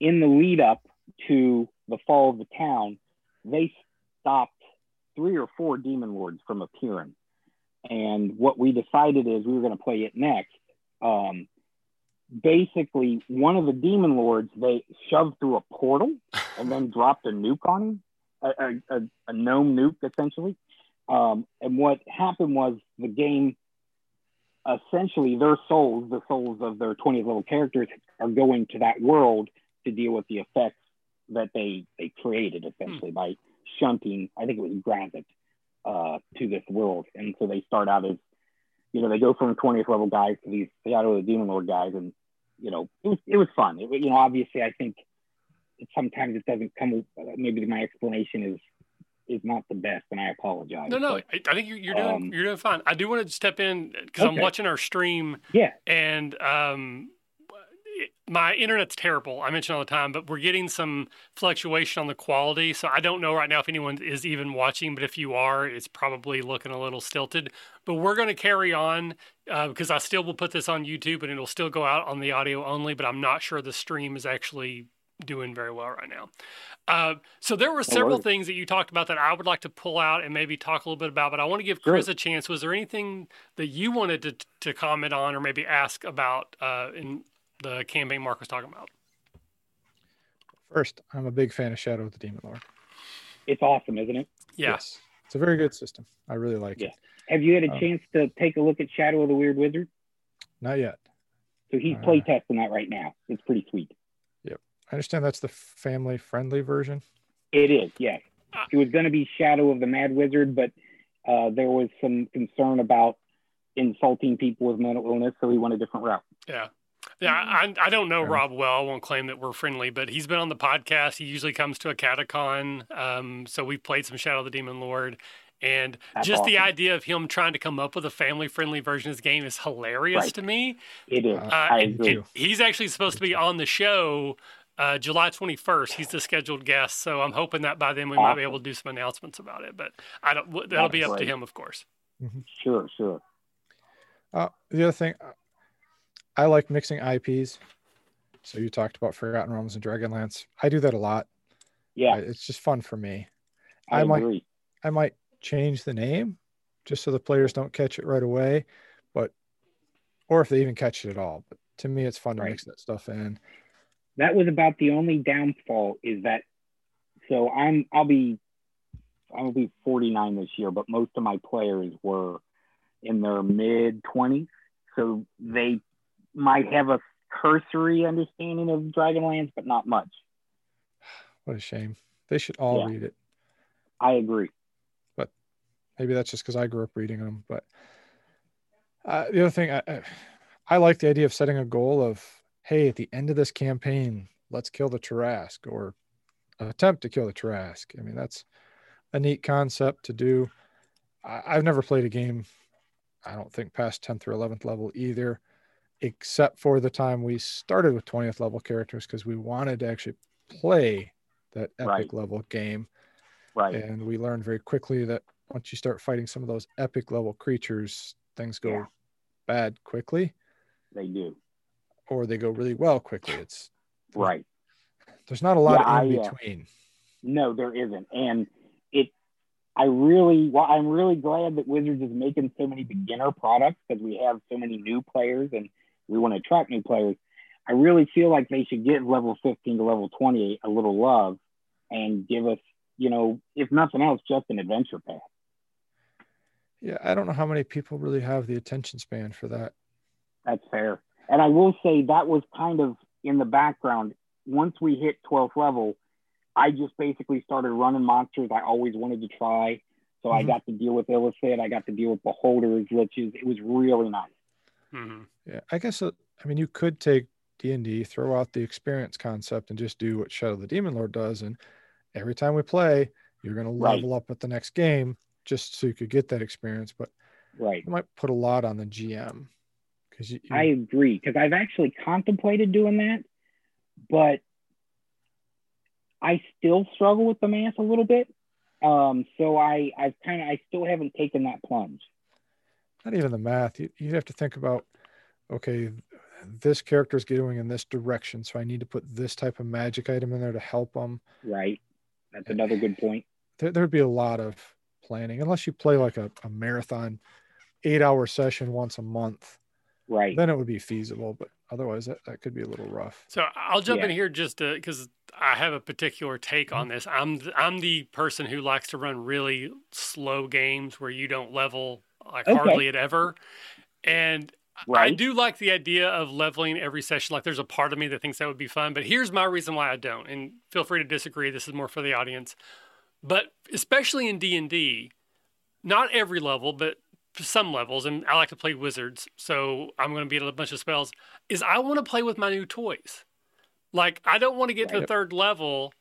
in the lead up to the fall of the town, they stopped three or four demon lords from appearing. And what we decided is we were going to play it next. Um, basically, one of the demon lords they shoved through a portal and then dropped a nuke on him, a, a, a gnome nuke essentially. Um, and what happened was the game essentially their souls, the souls of their 20th level characters, are going to that world to deal with the effects that they they created essentially mm. by shunting. I think it was granted uh, to this world, and so they start out as you know they go from 20th level guys to these Shadow of the Demon Lord guys, and you know it was it was fun. It, you know, obviously, I think sometimes it doesn't come. Maybe my explanation is is not the best, and I apologize. No, no, but, I think you're, you're doing um, you're doing fine. I do want to step in because okay. I'm watching our stream. Yeah, and um, my internet's terrible. I mention all the time, but we're getting some fluctuation on the quality. So I don't know right now if anyone is even watching, but if you are, it's probably looking a little stilted. But we're going to carry on uh, because I still will put this on YouTube and it'll still go out on the audio only, but I'm not sure the stream is actually doing very well right now. Uh, so there were several things that you talked about that I would like to pull out and maybe talk a little bit about, but I want to give Chris sure. a chance. Was there anything that you wanted to, to comment on or maybe ask about uh, in the campaign Mark was talking about? First, I'm a big fan of Shadow of the Demon Lord. It's awesome, isn't it? Yeah. Yes. It's a very good system. I really like yeah. it. Have you had a um, chance to take a look at Shadow of the Weird Wizard? Not yet. So he's uh, playtesting that right now. It's pretty sweet. Yep. I understand that's the family friendly version. It is, yes. It was going to be Shadow of the Mad Wizard, but uh, there was some concern about insulting people with mental illness, so he went a different route. Yeah. Yeah, I, I don't know Rob well. I won't claim that we're friendly, but he's been on the podcast. He usually comes to a catacon. Um, so we've played some Shadow of the Demon Lord. And That's just awesome. the idea of him trying to come up with a family friendly version of this game is hilarious right. to me. It is. Uh, I agree. he's actually supposed to be on the show uh, July 21st. He's the scheduled guest. So I'm hoping that by then we awesome. might be able to do some announcements about it. But I don't, that'll That's be up great. to him, of course. Mm-hmm. Sure, sure. Uh, the other thing, I like mixing IPs. So you talked about Forgotten Realms and Dragonlance. I do that a lot. Yeah, it's just fun for me. I, I might I might change the name just so the players don't catch it right away, but or if they even catch it at all. But to me, it's fun to right. mix that stuff in. That was about the only downfall is that. So I'm I'll be I'll be 49 this year, but most of my players were in their mid 20s, so they might have a cursory understanding of Dragonlance, but not much. What a shame. They should all yeah. read it. I agree. But maybe that's just because I grew up reading them. But uh, the other thing, I, I like the idea of setting a goal of, hey, at the end of this campaign, let's kill the Tarrasque or attempt to kill the Tarrasque. I mean, that's a neat concept to do. I, I've never played a game, I don't think, past 10th or 11th level either except for the time we started with 20th level characters because we wanted to actually play that epic right. level game. Right. And we learned very quickly that once you start fighting some of those epic level creatures, things go yeah. bad quickly. They do. Or they go really well quickly. It's right. There's not a lot yeah, in I, uh, between. Uh, no, there isn't. And it I really well, I'm really glad that Wizards is making so many beginner products because we have so many new players and we want to attract new players. I really feel like they should give level 15 to level 28 a little love and give us, you know, if nothing else, just an adventure path. Yeah, I don't know how many people really have the attention span for that. That's fair. And I will say that was kind of in the background. Once we hit 12th level, I just basically started running monsters I always wanted to try. So I got to deal with illithid. I got to deal with beholders, liches. It was really nice. hmm Yeah, I guess. uh, I mean, you could take D and D, throw out the experience concept, and just do what Shadow the Demon Lord does. And every time we play, you're going to Right. level up at the next game, just so you could get that experience. But Right. you might put a lot on the GM because you, you- I agree because I've actually contemplated doing that, but I still struggle with the math a little bit. Um, so I, I've kind of, I still haven't taken that plunge. not even the math. You, you'd have to think about, okay, this character is going in this direction, so I need to put this type of magic item in there to help them. Right. That's eh, another good point. There, there'd be a lot of planning, unless you play like a, a marathon, eight-hour session once a month. Right. Then it would be feasible, but otherwise, that, that could be a little rough. So I'll jump in here just because I have a particular take on mm-hmm. this. I'm I'm the person who likes to run really slow games where you don't level like Okay. hardly at ever, and I do like the idea of leveling every session. Like there's a part of me that thinks that would be fun, but here's my reason why I don't. And feel free to disagree. This is more for the audience, but especially in D and D, not every level, but some levels, and I like to play wizards, so I'm going to be at a bunch of spells. Is I want to play with my new toys. Like I don't want to get to the third level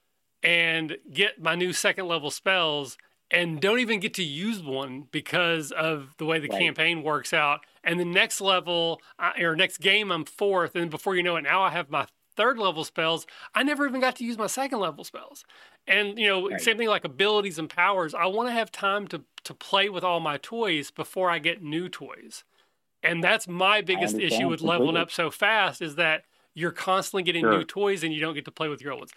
and get my new second level spells and don't even get to use one because of the way the Right. campaign works out. And the next level or next game, I'm fourth, and before you know it, now I have my third level spells. I never even got to use my second level spells. And you know, Right. same thing like abilities and powers. I want to have time to to play with all my toys before I get new toys. And that's my biggest issue with leveling up so fast is that you're constantly getting Sure. new toys and you don't get to play with your old ones.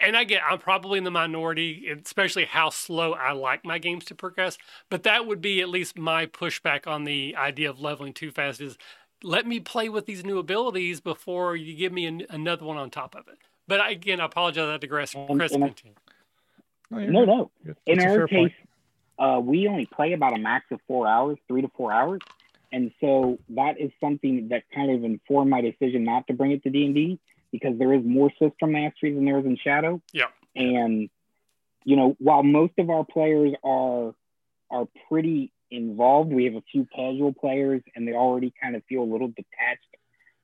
And I get I'm probably in the minority, especially how slow I like my games to progress. But that would be at least my pushback on the idea of leveling too fast is let me play with these new abilities before you give me an, another one on top of it. But I, again, I apologize. I digress. And- Chris, and I- No, No, good. In our case, uh, we only play about a max of four hours, three to four hours, and so that is something that kind of informed my decision not to bring it to D and D because there is more system mastery than there is in Shadow. Yeah. And you know, while most of our players are are pretty involved, we have a few casual players, and they already kind of feel a little detached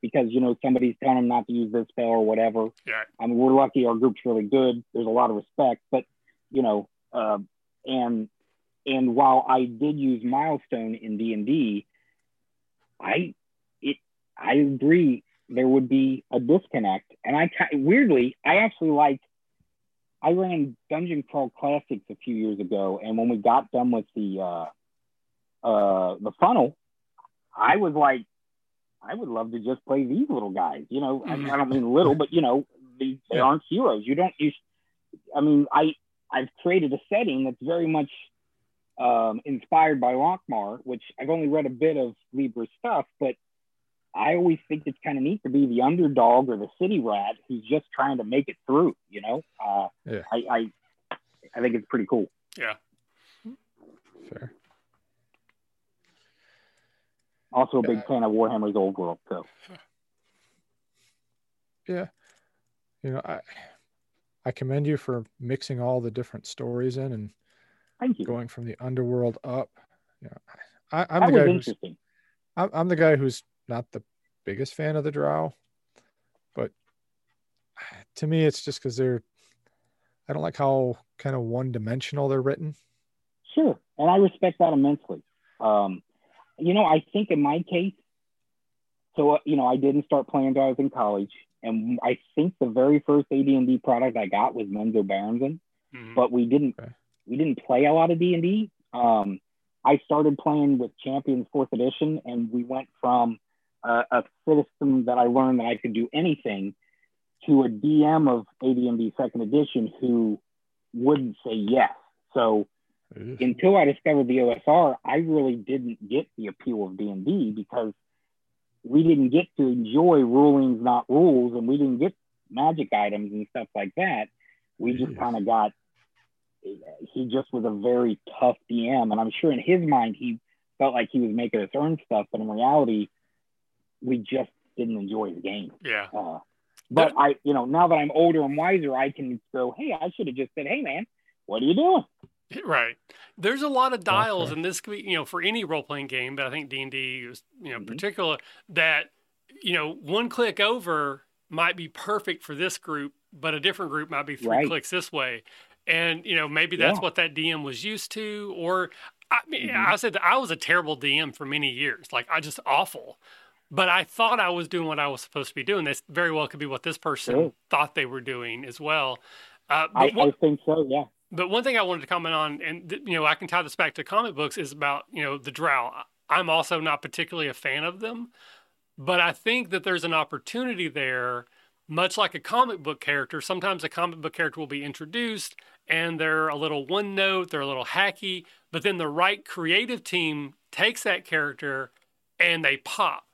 because you know somebody's telling them not to use this spell or whatever. Yeah. I mean, we're lucky our group's really good. There's a lot of respect, but you know, uh, and and while I did use milestone in D and D, I it I agree there would be a disconnect, and I weirdly I actually like I ran Dungeon Crawl Classics a few years ago, and when we got done with the uh, uh, the funnel, I was like, I would love to just play these little guys. You know, I, I don't mean little, but you know, they, aren't heroes. You don't use. I mean, I I've created a setting that's very much um, inspired by Lankhmar, which I've only read a bit of Leiber's stuff, but I always think it's kind of neat to be the underdog or the city rat who's just trying to make it through. You know, uh, Yeah. I, I I think it's pretty cool. Yeah. Fair. Also, a big Yeah. fan of Warhammer's Old World. So Yeah. You know, I I commend you for mixing all the different stories in and thank you. going from the underworld up. Yeah. I, I'm that the guy who's interesting. I'm, I'm the guy who's not the biggest fan of the drow, but to me, it's just because they're. I don't like how kind of one dimensional they're written. Sure, and I respect that immensely. Um, you know, I think in my case, so uh, you know, I didn't start playing until I was in college, and I think the very first AD&D product I got was Menzoberranzan, Mhm. but we didn't Okay. we didn't play a lot of D&D. Um, I started playing with Champions Fourth Edition, and we went from uh, a system that I learned that I could do anything to a DM of AD&D Second Edition who wouldn't say yes. So until I discovered the OSR, I really didn't get the appeal of D and D because we didn't get to enjoy rulings, not rules, and we didn't get magic items and stuff like that. We just kind of got. He just was a very tough DM, and I'm sure in his mind he felt like he was making us earn stuff, but in reality, we just didn't enjoy the game. Yeah. Uh, but I, you know, now that I'm older and wiser, I can go, hey, I should have just said, hey, man, what are you doing? Right. There's a lot of dials, okay. and this could be, you know, for any role playing game, but I think D and D is, you know, mm-hmm. particular that, you know, one click over might be perfect for this group, but a different group might be three right. clicks this way, and you know, maybe that's yeah. what that DM was used to, or I mean, mm-hmm. I said I was a terrible DM for many years, like I just awful. But I thought I was doing what I was supposed to be doing. This very well could be what this person sure. thought they were doing as well. Uh, I, I think so. Yeah. But one thing I wanted to comment on, and you know, I can tie this back to comic books, is about you know the Drow. I'm also not particularly a fan of them, but I think that there's an opportunity there, much like a comic book character. Sometimes a comic book character will be introduced, and they're a little one note, they're a little hacky, but then the right creative team takes that character and they pop.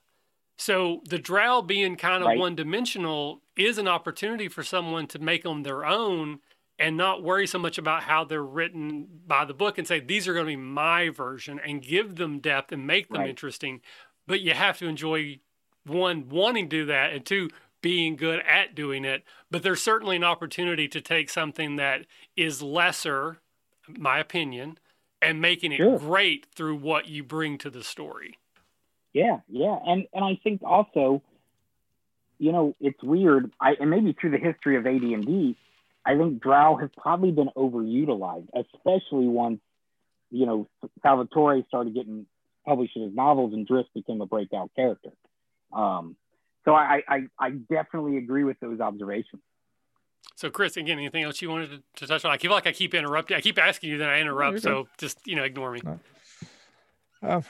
So the Drow being kind of right. one dimensional is an opportunity for someone to make them their own and not worry so much about how they're written by the book and say these are going to be my version and give them depth and make them right. interesting but you have to enjoy one wanting to do that and two being good at doing it but there's certainly an opportunity to take something that is lesser my opinion and making it sure. great through what you bring to the story yeah yeah and and i think also you know it's weird i and maybe through the history of ad&d I think Drow has probably been overutilized, especially once, you know, Salvatore started getting published in his novels and Drizzt became a breakout character. Um, so I, I, I definitely agree with those observations. So, Chris, again, anything else you wanted to, to, touch on? I feel like I keep interrupting. I keep asking you, then I interrupt. So, just you know, ignore me. Um,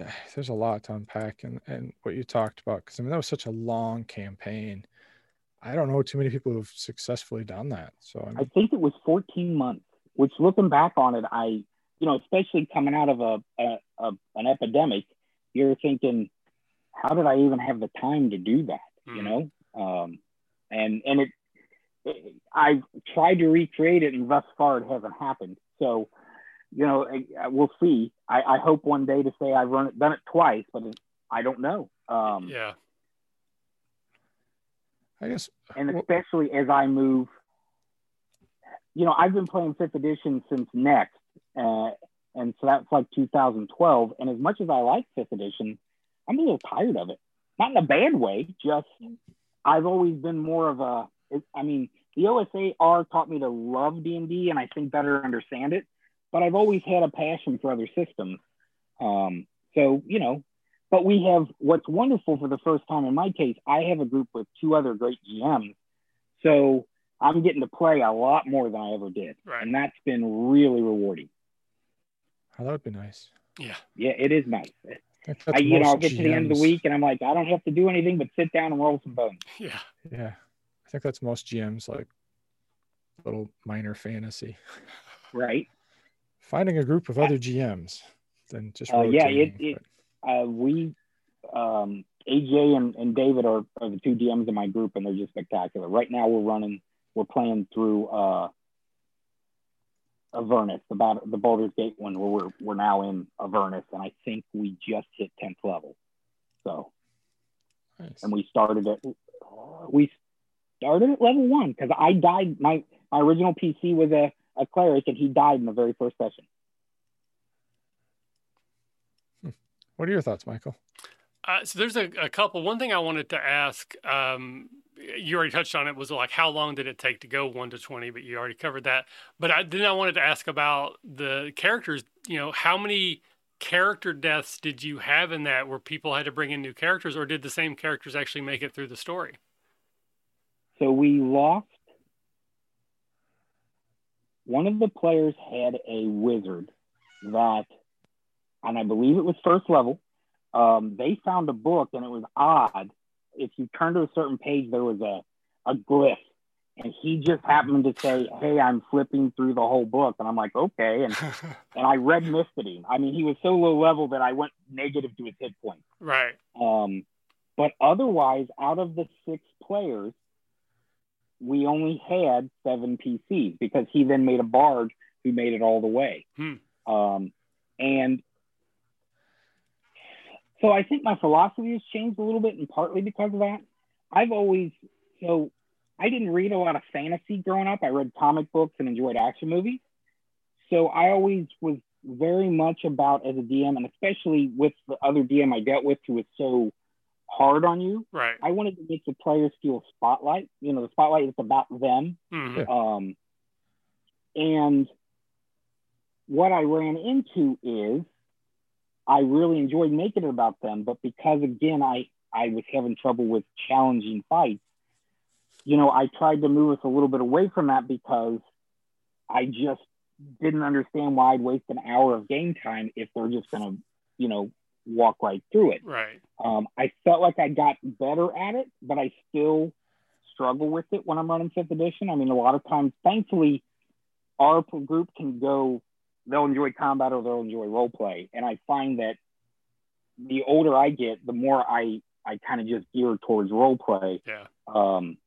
there's a lot to unpack, and and what you talked about, because I mean that was such a long campaign. I don't know too many people who've successfully done that. So I, I think it was 14 months. Which, looking back on it, I, you know, especially coming out of a, a, a an epidemic, you're thinking, how did I even have the time to do that? Mm-hmm. You know, um, and and it, it, I've tried to recreate it, and thus far it hasn't happened. So, you know, we'll see. I, I hope one day to say I've run it, done it twice, but I don't know. Um, yeah. I guess. And especially as I move, you know, I've been playing fifth edition since next, uh, and so that's like 2012. And as much as I like fifth edition, I'm a little tired of it. Not in a bad way, just I've always been more of a. I mean, the OSR taught me to love D and D, and I think better understand it. But I've always had a passion for other systems. Um, so you know, but we have what's wonderful for the first time in my case, I have a group with two other great GMs. So I'm getting to play a lot more than I ever did. Right. And that's been really rewarding. Oh, that would be nice. Yeah. Yeah, it is nice. I, you know, I'll get GMs. to the end of the week and I'm like, I don't have to do anything but sit down and roll some bones. Yeah. Yeah. I think that's most GMs like little minor fantasy. Right. Finding a group of other GMs than just uh, yeah, it, it uh, we um, AJ and, and David are, are, the two DMs in my group, and they're just spectacular. Right now, we're running, we're playing through uh, Avernus, about the Baldur's Gate one, where we're we're now in Avernus, and I think we just hit tenth level. So, nice. and we started at we started at level one because I died. My my original PC was a a cleric, and he died in the very first session. What are your thoughts, Michael? Uh, so there's a, a, couple. One thing I wanted to ask, um, you already touched on it, was like how long did it take to go one to twenty? But you already covered that. But I, then I wanted to ask about the characters. You know, how many character deaths did you have in that, where people had to bring in new characters, or did the same characters actually make it through the story? So we lost. One of the players had a wizard that and I believe it was first level. Um, they found a book, and it was odd. If you turn to a certain page, there was a, a glyph, and he just happened to say, "Hey, I'm flipping through the whole book," and I'm like, "Okay," and and I red misted him. I mean, he was so low level that I went negative to his hit points. Right. Um, but otherwise, out of the six players, we only had seven PCs because he then made a bard who made it all the way. Hmm. Um, and so I think my philosophy has changed a little bit, and partly because of that. I've always so I didn't read a lot of fantasy growing up. I read comic books and enjoyed action movies. so I always was very much about as a DM, and especially with the other DM I dealt with who was so hard on you. Right. I wanted to make the players feel spotlight. You know, the spotlight is about them. Mhm. Um, and what I ran into is I really enjoyed making it about them, but because again I I was having trouble with challenging fights, you know, I tried to move us a little bit away from that because I just didn't understand why I'd waste an hour of game time if they're just gonna, you know, walk right through it. Right. Um, I felt like I got better at it, but I still struggle with it when I'm running fifth edition. I mean, a lot of times, thankfully, our group can go, they'll enjoy combat or they'll enjoy role play. And I find that the older I get, the more I, I kind of just gear towards role play. Yeah. Um,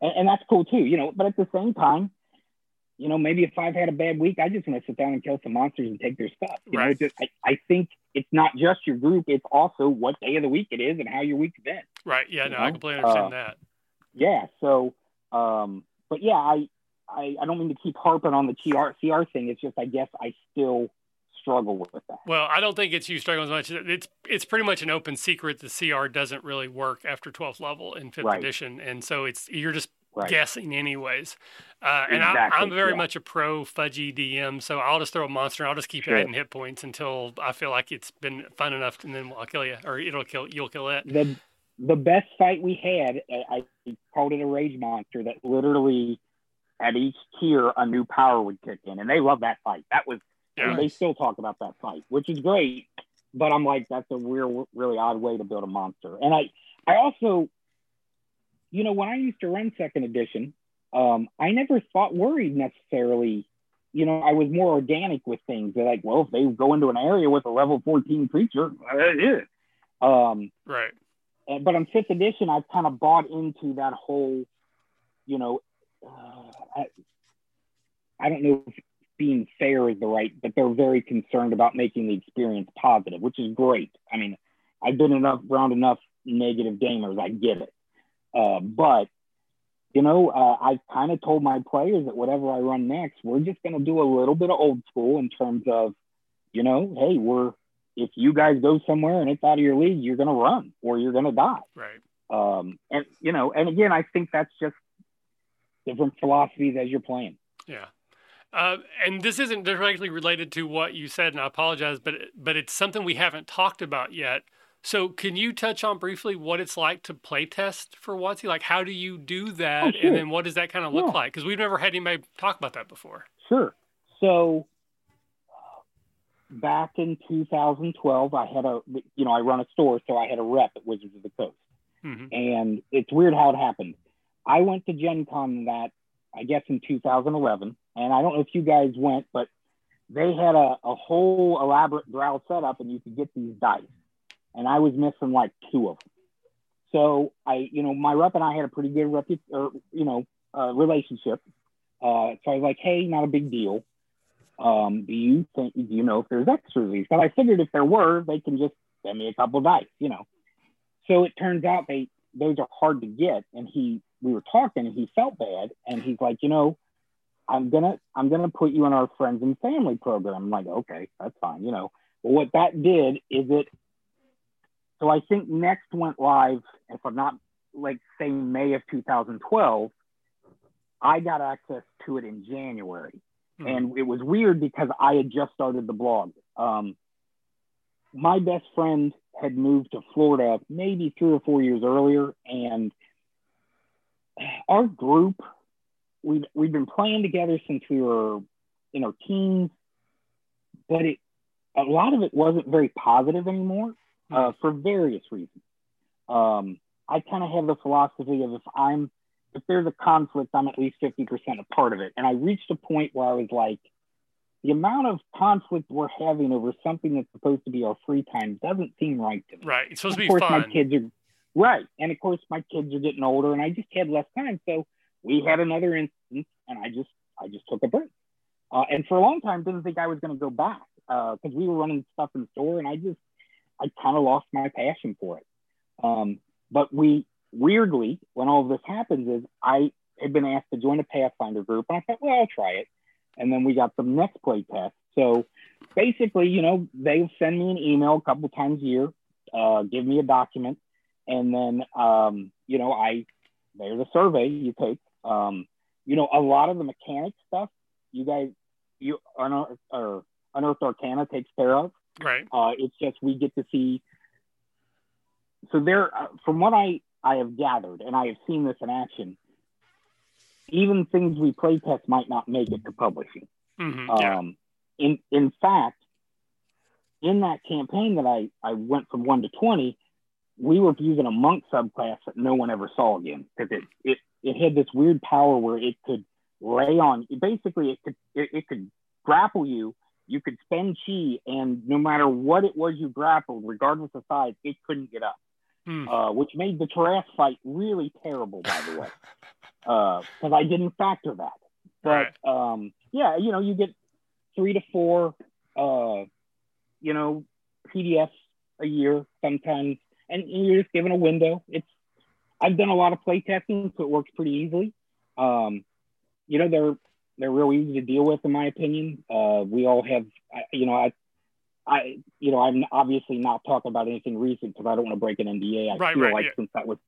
and, and that's cool too, you know, but at the same time, you know, maybe if I've had a bad week, I just want to sit down and kill some monsters and take their stuff. You know, Right. it's just, I, I think it's not just your group, it's also what day of the week it is and how your week's been. Right. Yeah. No, I know, completely understand uh, that. Yeah. So, um, but yeah, I, I, I don't mean to keep harping on the CR, CR thing. It's just, I guess I still struggle with that. Well, I don't think it's you struggling as much. It's it's pretty much an open secret. The CR doesn't really work after 12th level in fifth Right. edition, and so it's you're just Right. guessing anyways. Uh, and I, Exactly, I'm very yeah. much a pro fudgy DM, so I'll just throw a monster. and I'll just keep Sure. adding hit points until I feel like it's been fun enough, and then I'll kill you, or it'll kill you'll kill it. the the best fight we had, I, I called it a rage monster that literally at each tier a new power would kick in, and they love that fight. That was Yeah. they still talk about that fight, which is great. But I'm like, that's a real, really odd way to build a monster. And I, I also, you know, when I used to run second edition, um, I never thought worried necessarily. You know, I was more organic with things. They're like, well, if they go into an area with a level 14 creature, uh, yeah. Um, Right. but on fifth edition, I've kind of bought into that whole, you know, uh, I, I don't know if being fair is the right, but they're very concerned about making the experience positive, which is great. I mean, I've been enough around enough negative gamers, I get it. Uh, but you know, uh, I kind of told my players that whatever I run next, we're just going to do a little bit of old school in terms of, you know, hey, we're if you guys go somewhere and it's out of your league, you're going to run or you're going to die. Right. Um, and you know, and again, I think that's just different philosophies as you're playing. Yeah. Uh, and this isn't directly related to what you said, and I apologize, but but it's something we haven't talked about yet. So, can you touch on briefly what it's like to play test for WotC? Like, how do you do that, Oh, sure. and then what does that kind of look Yeah. like? Because we've never had anybody talk about that before. Sure. So back in 2012, I had a, you know, I run a store, so I had a rep at Wizards of the Coast. hmm And it's weird how it happened. I went to Gen Con that, I guess, in 2011. And I don't know if you guys went, but they had a, a whole elaborate drow setup and you could get these dice. And I was missing like two of them. So I, you know, my rep and I had a pretty good repu- or, you know, uh, relationship. Uh, so I was like, hey, not a big deal. Um, do you think, do you know if there's extras these? I figured if there were, they can just send me a couple dice, you know. So it turns out they, those are hard to get. And he, we were talking and he felt bad. And he's like, you know, I'm gonna, I'm gonna put you in our friends and family program. I'm like, okay, that's fine, you know. But what that did is it, so I think next went live, if I'm not like saying May of 2012, I got access to it in January. Mhm. And it was weird because I had just started the blog. Um, my best friend had moved to Florida maybe three or four years earlier, and our group we've we've been playing together since we were in our teens, but it a lot of it wasn't very positive anymore uh, for various reasons. Um, I kind of have the philosophy of if I'm if there's a conflict, I'm at least 50% a part of it. And I reached a point where I was like, the amount of conflict we're having over something that's supposed to be our free time doesn't seem right to me. Right. It's supposed to of be course, fun. my kids are right, and of course, my kids are getting older, and I just had less time. So we had another instance, and I just I just took a break. Uh, and for a long time, didn't think I was going to go back because we were running stuff in store, and I just I kind of lost my passion for it. Um, but we weirdly, when all of this happens, is I had been asked to join a Pathfinder group, and I thought, well, I'll try it. and then we got the next play test. So basically, you know, they send me an email a couple times a year, uh, give me a document, and then um, you know, I there's a survey you take. Um, you know, a lot of the mechanic stuff you guys you unearth, or unearthed arcana takes care of. Right. Uh, it's just we get to see. So there, uh, from what I I have gathered, and I have seen this in action, even things we play test might not make it to publishing. hmm Um, yeah. In in fact, in that campaign that I I went from one to twenty, we were using a monk subclass that no one ever saw again because it it it had this weird power where it could lay on basically it could it, it could grapple you. You could spend chi, and no matter what it was you grappled, regardless of size, it couldn't get up Hmm. uh, which made the Tarrasque fight really terrible, by the way, because I didn't factor that. But um, yeah, you know, you get three to four, uh, you know, PDFs a year sometimes, and you're just given a window. It's I've done a lot of play testing, so it works pretty easily. Um, you know, they're they're real easy to deal with, in my opinion. Uh, we all have, I- you know, I I, you know, I'm obviously not talking about anything recent because I don't want to break an NDA. I Right, feel right, like yeah. since that was,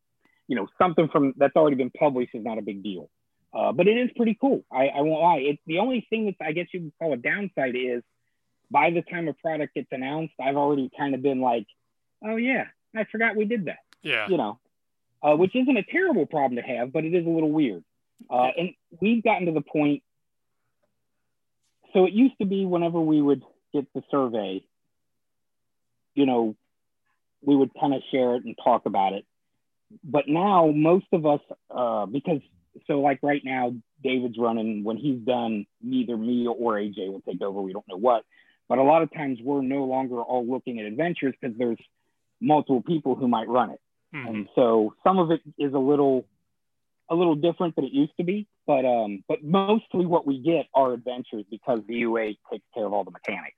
you know, something from that's already been published is not a big deal. Uh, but it is pretty cool. I, I won't lie. It's the only thing that I guess you could call a downside is by the time a product gets announced, I've already kind of been like, oh yeah, I forgot we did that Yeah. you know, uh, which isn't a terrible problem to have, but it is a little weird. Uh, and we've gotten to the point. So it used to be whenever we would get the survey, you know, we would kind of share it and talk about it. But now most of us, uh, because so like right now, David's running. When he's done, neither me or AJ will take over. We don't know what. But a lot of times we're no longer all looking at adventures because there's multiple people who might run it. Mhm. And so some of it is a little a little different than it used to be, but um, but mostly what we get are adventures because the UA takes care of all the mechanics.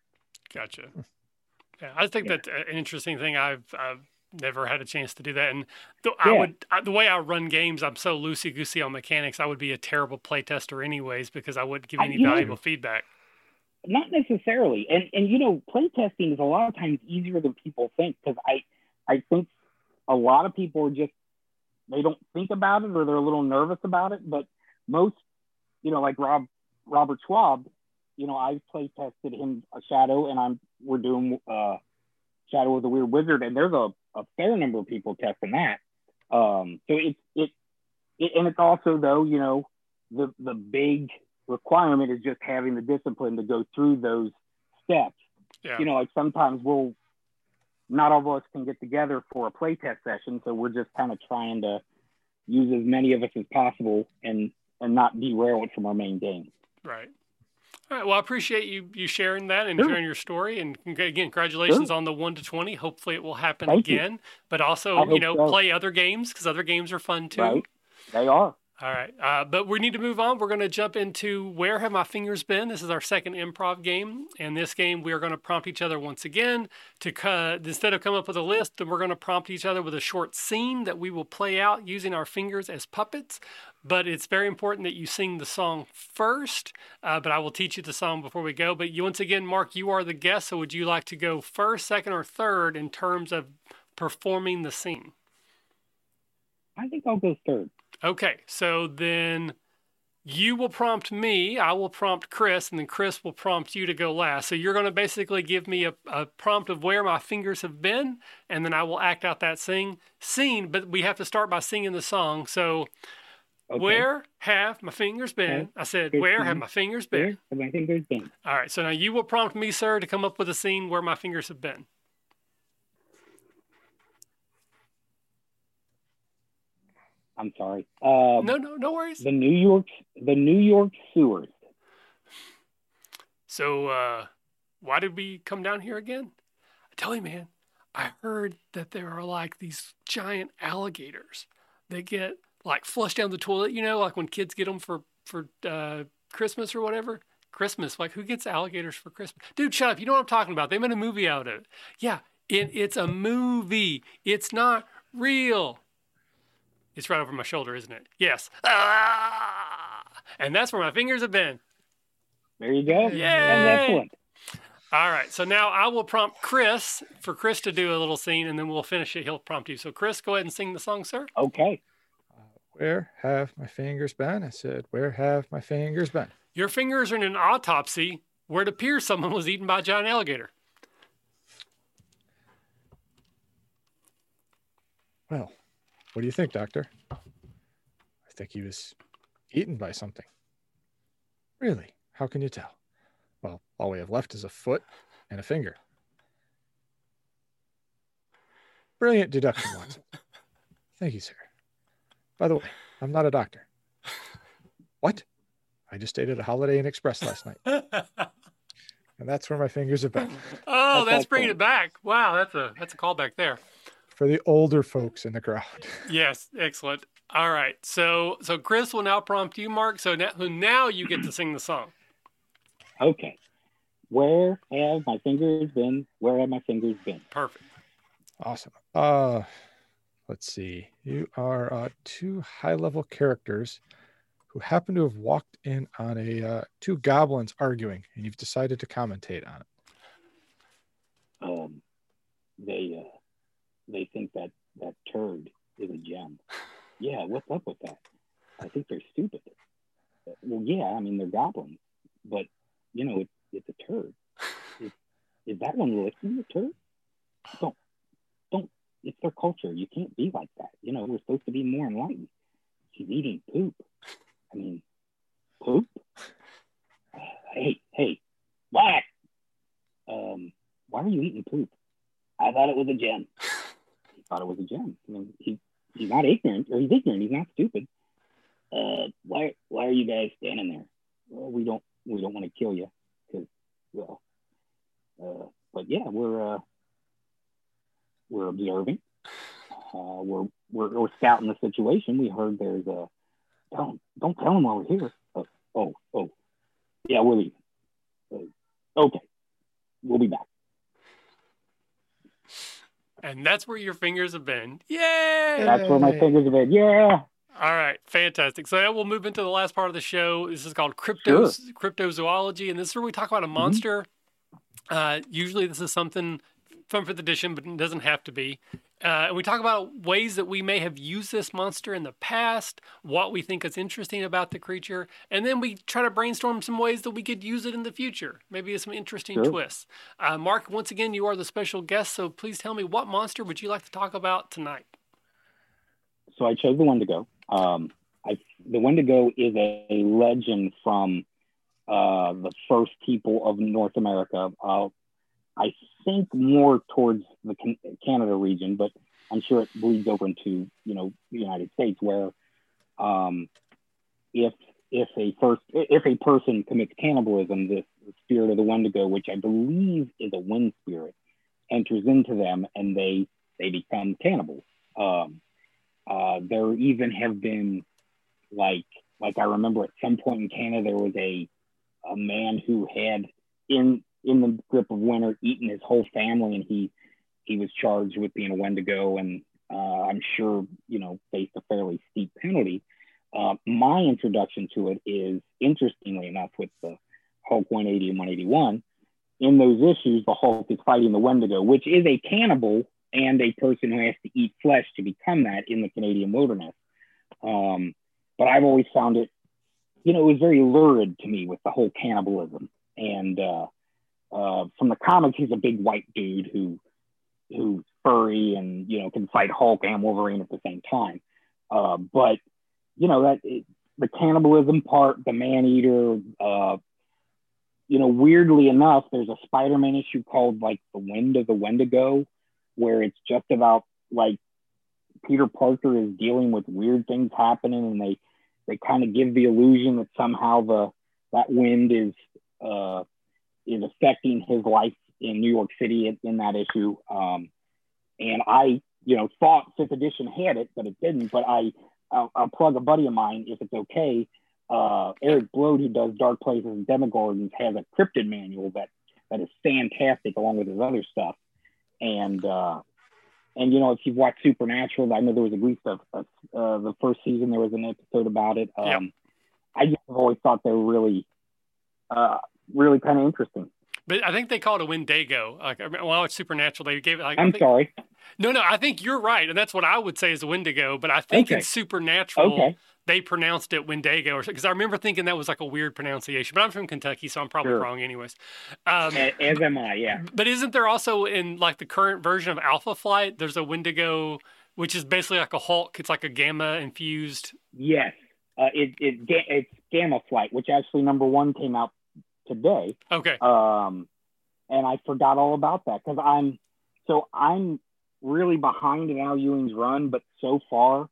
Gotcha. Yeah, I think Yeah. that's an interesting thing. I've, I've never had a chance to do that, and the, I would I, the way I run games, I'm so loosey goosey on mechanics. I would be a terrible playtester anyways because I wouldn't give I- any know- valuable feedback. Not necessarily, and and you know, playtesting is a lot of times easier than people think because I I think a lot of people are just they don't think about it or they're a little nervous about it, but most you know, like Rob Robert Schwalb, you know, I've play tested him a shadow, and I'm we're doing uh, Shadow of the Weird Wizard, and there's a, a fair number of people testing that. Um, so it's it, it, and it's also though, you know, the the big requirement is just having the discipline to go through those steps. Yeah. You know, like sometimes we'll not all of us can get together for a playtest session, so we're just kind of trying to use as many of us as possible and and not derail it from our main game. Right. All right. Well, I appreciate you you sharing that and Sure. sharing your story. And again, congratulations on the one to twenty. Hopefully, it will happen Thank you. again. But also, I you know, so. play other games because other games are fun too. Right? They are. All right. Uh, but we need to move on. We're going to jump into Where Have My Fingers Been? This is our second improv game. And this game, we are going to prompt each other once again to cut, instead of come up with a list, then we're going to prompt each other with a short scene that we will play out using our fingers as puppets. But it's very important that you sing the song first. Uh, but I will teach you the song before we go. But you, once again, Mark, you are the guest. So would you like to go first, second, or third in terms of performing the scene? I think I'll go third. Okay, so then you will prompt me, I will prompt Chris, and then Chris will prompt you to go last. So you're going to basically give me a, a prompt of where my fingers have been, and then I will act out that sing scene. But we have to start by singing the song. So Okay. where have my fingers been? I said, where have my fingers been? Where have my fingers been? All right, so now you will prompt me, sir, to come up with a scene where my fingers have been. I'm sorry. Uh, No, no, no worries. The New York, the New York sewers. So, uh, why did we come down here again? I tell you, man, I heard that there are like these giant alligators that get like flushed down the toilet. You know, like when kids get them for for uh, Christmas or whatever. Christmas, like who gets alligators for Christmas? Dude, shut up! You know what I'm talking about. They made a movie out of it. Yeah, it, it's a movie. It's not real. It's right over my shoulder, isn't it? Yes. Ah! And that's where my fingers have been. There you go. Yay! That's excellent. All right. So now I will prompt Chris for Chris to do a little scene, and then we'll finish it. He'll prompt you. So Chris, go ahead and sing the song, sir. Okay. Where have my fingers been? I said, Where have my fingers been? Your fingers are in an autopsy where it appears someone was eaten by a giant alligator. Well, what do you think, Doctor? I think he was eaten by something. Really? How can you tell? Well, all we have left is a foot and a finger. Brilliant deduction, Watson. Thank you, sir. By the way, I'm not a doctor. What? I just stayed at a Holiday Inn Express last night, oh, and that's where my fingers have been. Oh, that's, That's bringing awesome. it back. Wow, that's a that's a callback there. For the older folks in the crowd. Yes, excellent. All right. So so Chris will now prompt you, Mark. So now, now you get to sing the song. Okay. Where have my fingers been? Where have my fingers been? Perfect. Awesome. Uh let's see. You are uh, two high-level characters who happen to have walked in on a uh, two goblins arguing, and you've decided to commentate on it. Um, they uh, they think that that turd is a gem. Yeah, what's up with that? I think they're stupid. Well, yeah, I mean they're goblins, but you know it, it's a turd. Is, that one licking the turd? Don't don't. It's their culture. You can't be like that. You know we're supposed to be more enlightened. She's eating poop. I mean, poop. Hey, hey, what? Um, why are you eating poop? I thought it was a gem. Thought it was a gem. I mean, he, he's not ignorant, or he's ignorant. He's not stupid. Uh, why why are you guys standing there? Well, we don't we don't want to kill you because well, uh, but yeah, we're uh, we're observing. Uh, we're, we're we're scouting the situation. We heard there's a don't don't tell him while we're here. Uh, oh oh yeah, we're leaving. Uh, okay, we'll be back. And that's where your fingers have been. Yay! That's where my fingers have been. Yeah. All right, fantastic. So now we'll move into the last part of the show. This is called crypto cryptozoology, and this is where we talk about a monster. Uh, usually, this is something from fifth edition, but it doesn't have to be. Uh, and we talk about ways that we may have used this monster in the past, what we think is interesting about the creature, and then we try to brainstorm some ways that we could use it in the future. Maybe some interesting Sure. twists. Uh, Mark, once again, you are the special guest, so please tell me what monster would you like to talk about tonight? So I chose the Wendigo. Um, I, the Wendigo is a, a legend from uh, the first people of North America. I think more towards the Canada region, but I'm sure it bleeds over into you know the United States, where um, if if a first if a person commits cannibalism, this spirit of the Wendigo, which I believe is a wind spirit, enters into them and they they become cannibals. Um, uh, there even have been like like I remember at some point in Canada there was a a man who had in in the grip of winter eaten his whole family and he he was charged with being a Wendigo and uh, I'm sure you know faced a fairly steep penalty. Uh, my introduction to it is interestingly enough with the Hulk 180 and 181. In those issues, the Hulk is fighting the Wendigo, which is a cannibal and a person who has to eat flesh to become that in the Canadian wilderness. Um, but I've always found it, you know, it was very lurid to me with the whole cannibalism. And uh, uh, from the comics, he's a big white dude who who's furry and you know can fight Hulk and Wolverine at the same time. Uh, but you know that it, the cannibalism part, the man eater. Uh, you know, weirdly enough, there's a Spider-Man issue called like "The Wind of the Wendigo," where it's just about like Peter Parker is dealing with weird things happening, and they they kind of give the illusion that somehow the that wind is uh, is affecting his life in New York City in, in that issue. Um, and I, you know, thought fifth edition had it, but it didn't. But I, I'll, I'll plug a buddy of mine if it's okay. Uh, Eric Bloat, who does Dark Places and Demogorgons, has a cryptid manual that that is fantastic, along with his other stuff. And uh, and you know, if you've watched Supernatural, I know there was at least a, a uh, the first season there was an episode about it. Um, Yeah. I just have always thought they were really uh, really kind of interesting. But I think they call it a Wendigo. Like well, it's supernatural. They gave it. Like, I'm think, sorry. No, no, I think you're right, and that's what I would say is a Wendigo. But I think Okay. in supernatural, Okay. they pronounced it Wendigo, or because I remember thinking that was like a weird pronunciation. But I'm from Kentucky, so I'm probably Sure. wrong, anyways. Um, As am I. Yeah. but isn't there also in like the current version of Alpha Flight? There's a Wendigo, which is basically like a Hulk. It's like a gamma infused. Yes. Uh, it, it it's Gamma Flight, which actually number one came out today. Okay, Um, and I forgot all about that because I'm so I'm really behind in Al Ewing's run, but so far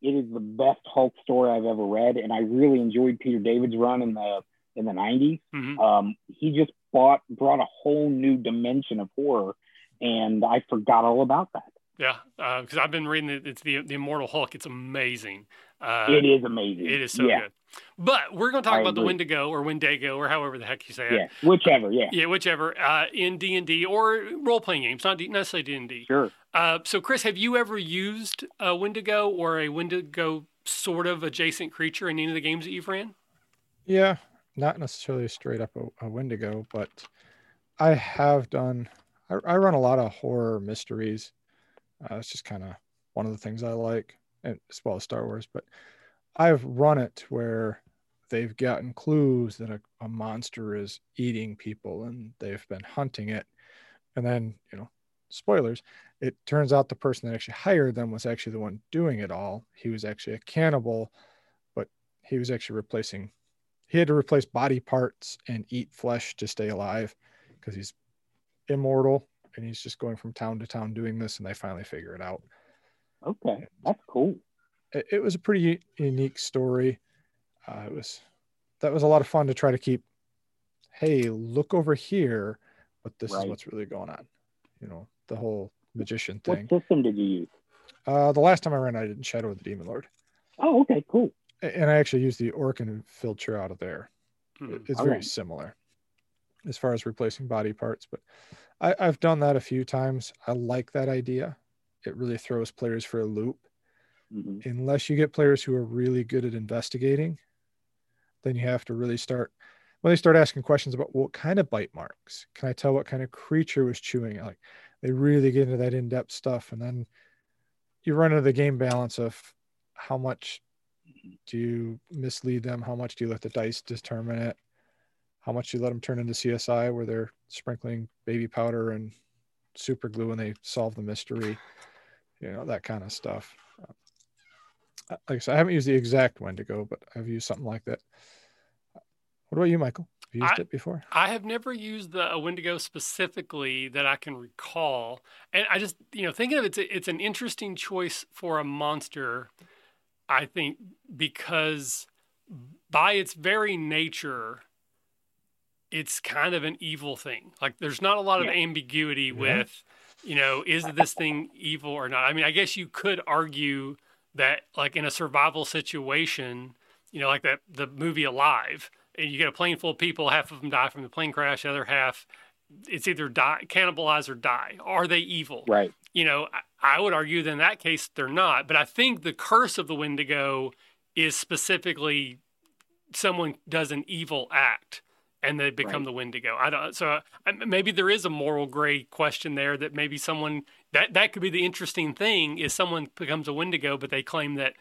it is the best Hulk story I've ever read, and I really enjoyed Peter David's run in the in the '90s. hmm Um, he just bought brought a whole new dimension of horror, and I forgot all about that. yeah, because I've been reading it. It's the the Immortal Hulk. It's amazing. Uh, it is amazing. It is so yeah, good. But we're going to talk I about the agree. Wendigo or Wendigo or however the heck you say it. Yeah, whichever. Yeah, Yeah, whichever. Uh, in D and D or role playing games, not D- necessarily D and D. sure. Uh, so, Chris, have you ever used a Wendigo or a Wendigo sort of adjacent creature in any of the games that you've ran? Yeah, not necessarily straight up a, a Wendigo, but I have done. I, I run a lot of horror mysteries. Uh, it's just kind of one of the things I like, and as well as Star Wars. But I've run it where they've gotten clues that a, a monster is eating people, and they've been hunting it, and then you know, spoilers. It turns out the person that actually hired them was actually the one doing it all. He was actually a cannibal, but he was actually replacing he had to replace body parts and eat flesh to stay alive because he's immortal and he's just going from town to town doing this and they finally figure it out Okay, that's cool. it, it was a pretty unique story uh, it was that was a lot of fun to try to keep hey look over here but this is what's really going on you know the whole magician thing. What system did you use? uh, the last time i ran i did in shadow of the demon lord Oh, okay, cool. And i actually used the Orkin filter out of there Hmm. It's All very right. similar as far as replacing body parts but I, i've done that a few times i like that idea it really throws players for a loop. Hmm unless you get players who are really good at investigating then you have to really start when they start asking questions about what kind of bite marks can i tell what kind of creature was chewing it? like they really get into that in-depth stuff and then you run into the game balance of how much do you mislead them? How much do you let the dice determine it? How much do you let them turn into csi where they're sprinkling baby powder and super glue when they solve the mystery you know that kind of stuff Uh, like I said, I haven't used the exact Wendigo, but I've used something like that. What about you, Michael? Have you used I- it before? I have never used the a Wendigo specifically that I can recall, and I just you know thinking of it, it's a, it's an interesting choice for a monster. I think because by its very nature, it's kind of an evil thing. Like there's not a lot of Yeah. ambiguity Yeah. with, you know, is this thing evil or not? I mean, I guess you could argue that like in a survival situation, you know, like that the movie Alive, and you get a plane full of people, half of them die from the plane crash, the other half it's either die cannibalize or die. Are they evil? Right. you know, I, I would argue that in that case they're not. But I think the curse of the Wendigo is specifically someone does an evil act and they become Right. the Wendigo. I don't. So I, maybe there is a moral gray question there that maybe someone that that could be the interesting thing is someone becomes a Wendigo, but they claim that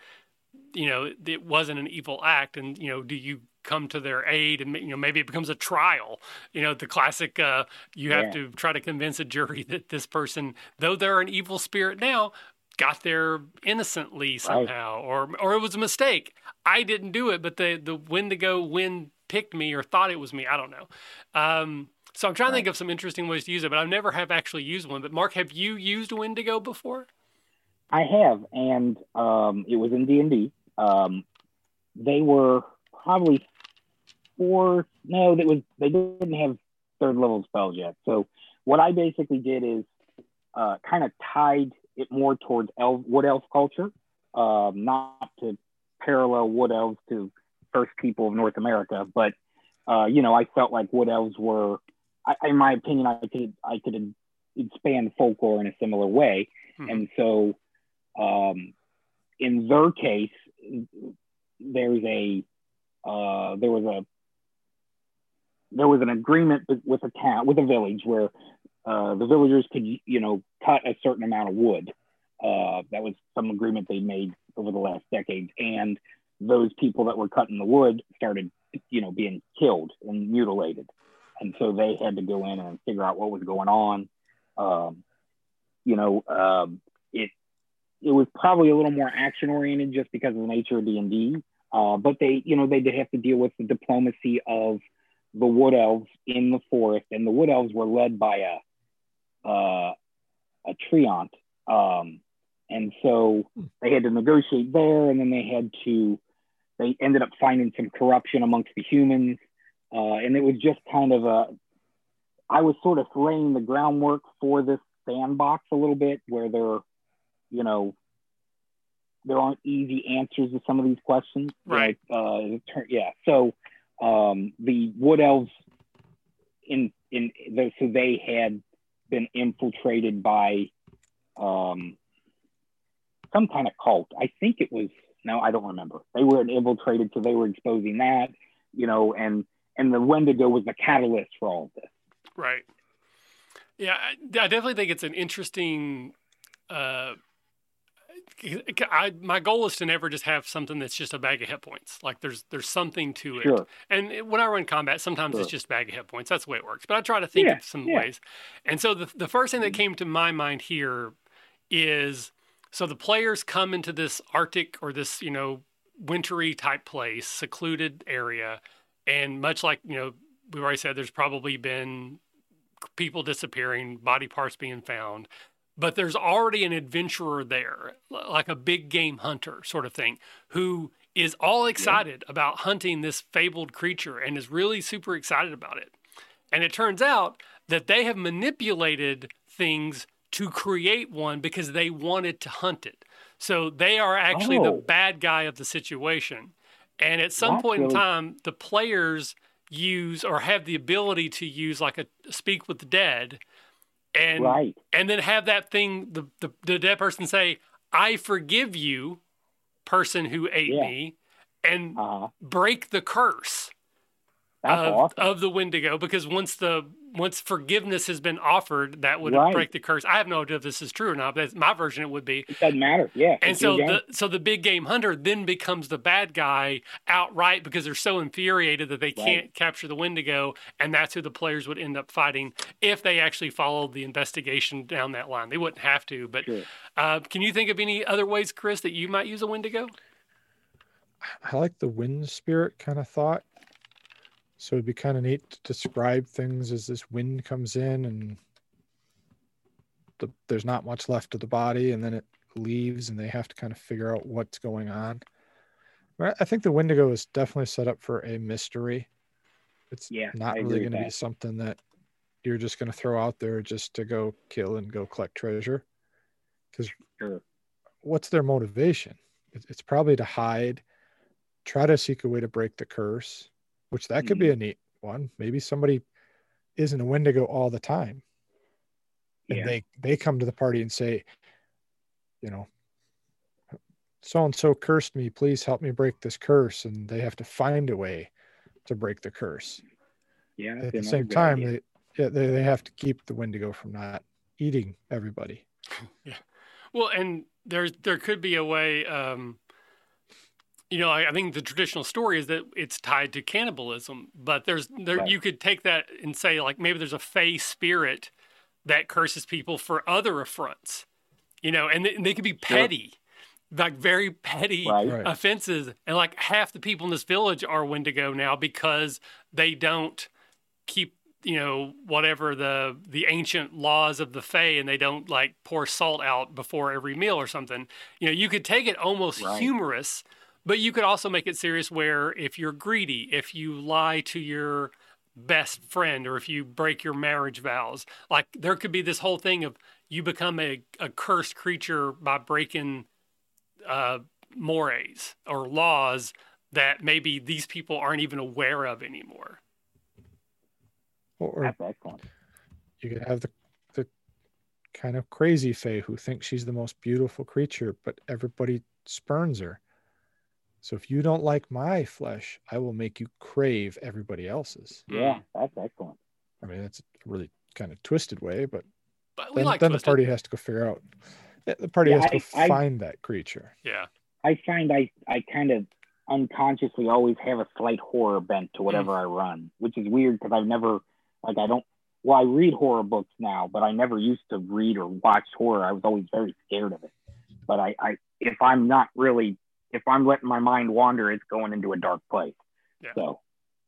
you know it wasn't an evil act, and you know, do you come to their aid and you know maybe it becomes a trial you know the classic uh you have Yeah. to try to convince a jury that this person though they're an evil spirit now got there innocently somehow or or it was a mistake i didn't do it but the the wendigo wind picked me or thought it was me i don't know um so i'm trying to think of some interesting ways to use it but i've never have actually used one but mark have you used wendigo before I have, and um, it was in D and D. Um, they were probably four. No, that was they didn't have third level spells yet. So what I basically did is uh, kind of tied it more towards elf, wood elf culture, um, not to parallel wood elves to first people of North America, but uh, you know, I felt like wood elves were, I, in my opinion, I could I could expand folklore in a similar way. Mhm. And so, um, in their case, there's a uh, there was a there was an agreement with a town, with a village, where uh, the villagers could, you know, cut a certain amount of wood. Uh, that was some agreement they made over the last decades, and those people that were cutting the wood started, you know, being killed and mutilated, and so they had to go in and figure out what was going on. Um, you know, um, it it was probably a little more action oriented just because of the nature of D and D. Uh, but they, you know, they did have to deal with the diplomacy of the wood elves in the forest, and the wood elves were led by a uh, a treant, um, and so they had to negotiate there, and then they had to. They ended up finding some corruption amongst the humans, uh, and it was just kind of a. I was sort of laying the groundwork for this sandbox a little bit, where there, you know, there aren't easy answers to some of these questions. Right. Uh, yeah. So um, the wood elves in in so they had been infiltrated by um, some kind of cult. I think it was no, I don't remember. They were infiltrated, so they were exposing that, you know, and and the Wendigo was the catalyst for all of this. Right. Yeah, I, I definitely think it's an interesting uh, I, my goal is to never just have something that's just a bag of hit points. Like there's there's something to it. Sure. And when I run combat, sometimes sure. it's just bag of hit points. That's the way it works. But I try to think yeah, of some yeah. ways. And so the the first thing that came to my mind here is so the players come into this Arctic or this you know wintry type place, secluded area, and much like you know we've already said, there's probably been people disappearing, body parts being found but there's already an adventurer there, like a big game hunter sort of thing, who is all excited yeah. about hunting this fabled creature and is really super excited about it. And it turns out that they have manipulated things to create one because they wanted to hunt it. So they are actually oh. the bad guy of the situation. And at some That's point really... in time, the players use or have the ability to use like a speak with the dead and right. and then have that thing the, the, the dead person say i forgive you person who ate yeah. me and uh-huh. break the curse of, awesome. of the wendigo because once the once forgiveness has been offered, that would right. break the curse. I have no idea if this is true or not, but my version it would be. It doesn't matter. Yeah. And so the so the big game hunter then becomes the bad guy outright because they're so infuriated that they can't capture the Wendigo, and that's who the players would end up fighting if they actually followed the investigation down that line. They wouldn't have to, but sure. uh, can you think of any other ways, Chris, that you might use a Wendigo? I like the wind spirit kind of thought. So it'd be kind of neat to describe things as this wind comes in and the, there's not much left of the body and then it leaves and they have to kind of figure out what's going on. I think the Wendigo is definitely set up for a mystery. It's yeah, not really going to be something that you're just going to throw out there just to go kill and go collect treasure. Because sure. what's their motivation? It's probably to hide, try to seek a way to break the curse, which that could be mm-hmm. a neat one. Maybe somebody isn't a Wendigo all the time. And yeah. they they come to the party and say, you know, so and so cursed me, please help me break this curse. And they have to find a way to break the curse. Yeah. At the same time, idea. they, yeah, they they have to keep the Wendigo from not eating everybody. yeah. Well, and there's there could be a way um you know, I, I, think the traditional story is that it's tied to cannibalism, but there's there right. you could take that and say like maybe there's a fey spirit that curses people for other affronts, you know, and, they, and they could be petty, sure. like very petty right. offenses, and like half the people in this village are Wendigo now because they don't keep you know whatever the the ancient laws of the Fae, and they don't like pour salt out before every meal or something. You know, you could take it almost right. humorous but you could also make it serious where if you're greedy, if you lie to your best friend, or if you break your marriage vows, like there could be this whole thing of you become a, a cursed creature by breaking uh, mores or laws that maybe these people aren't even aware of anymore. Or That's. You could have the the kind of crazy Fae who thinks she's the most beautiful creature, but everybody spurns her. So if you don't like my flesh, I will make you crave everybody else's. Yeah, mm. that's excellent. I mean, that's a really kind of twisted way, but, But then, like then the party has to go figure out. Eh, the party Yeah, has to go I- I- find that creature. Yeah. I find I, I kind of unconsciously always have a slight horror bent to whatever mm. I run, which is weird because I've never, like, I don't, well, I read horror books now, but I never used to read or watch horror. I was always very scared of it. But I, I if I'm not really, if I'm letting my mind wander, it's going into a dark place. Yeah. So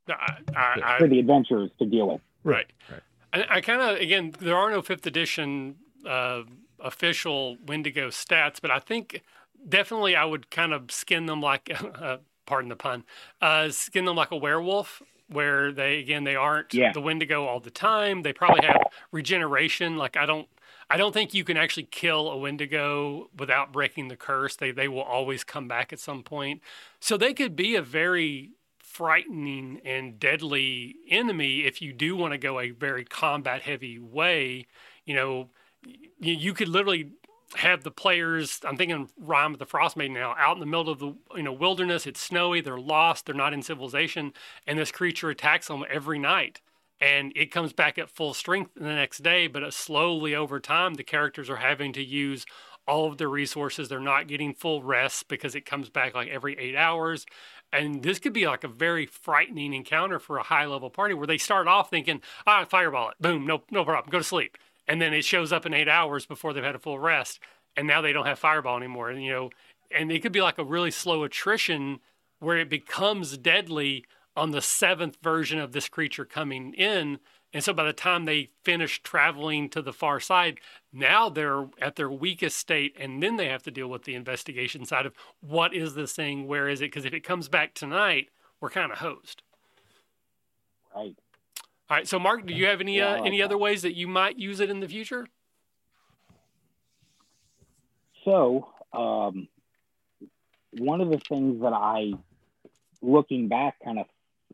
I, I, for I, the adventurers to deal with. right. right. I, I kind of again, there are no fifth edition uh, official Wendigo stats, but I think definitely I would kind of skin them like, uh, pardon the pun, uh, skin them like a werewolf. Where they again they aren't Yeah. the Wendigo all the time. They probably have regeneration. Like I don't I don't think you can actually kill a Wendigo without breaking the curse. They they will always come back at some point. So they could be a very frightening and deadly enemy if you do want to go a very combat heavy way. You know, you, you could literally have the players. I'm thinking Rime with the Frost Maiden now out in the middle of the you know wilderness. It's snowy. They're lost. They're not in civilization, and this creature attacks them every night. And it comes back at full strength the next day, but uh, slowly over time, the characters are having to use all of their resources. They're not getting full rest because it comes back like every eight hours. And this could be like a very frightening encounter for a high level party where they start off thinking, ah, fireball it, boom, no, no problem, go to sleep. And then it shows up in eight hours before they've had a full rest. And now they don't have fireball anymore. And, you know, and it could be like a really slow attrition where it becomes deadly on the seventh version of this creature coming in. And so by the time they finish traveling to the far side, now they're at their weakest state. And then they have to deal with the investigation side of what is this thing? Where is it? Because if it comes back tonight, we're kind of hosed. Right. All right. So, Mark, do you have any Yeah, uh, any other ways that you might use it in the future? So, um, one of the things that I, looking back, kind of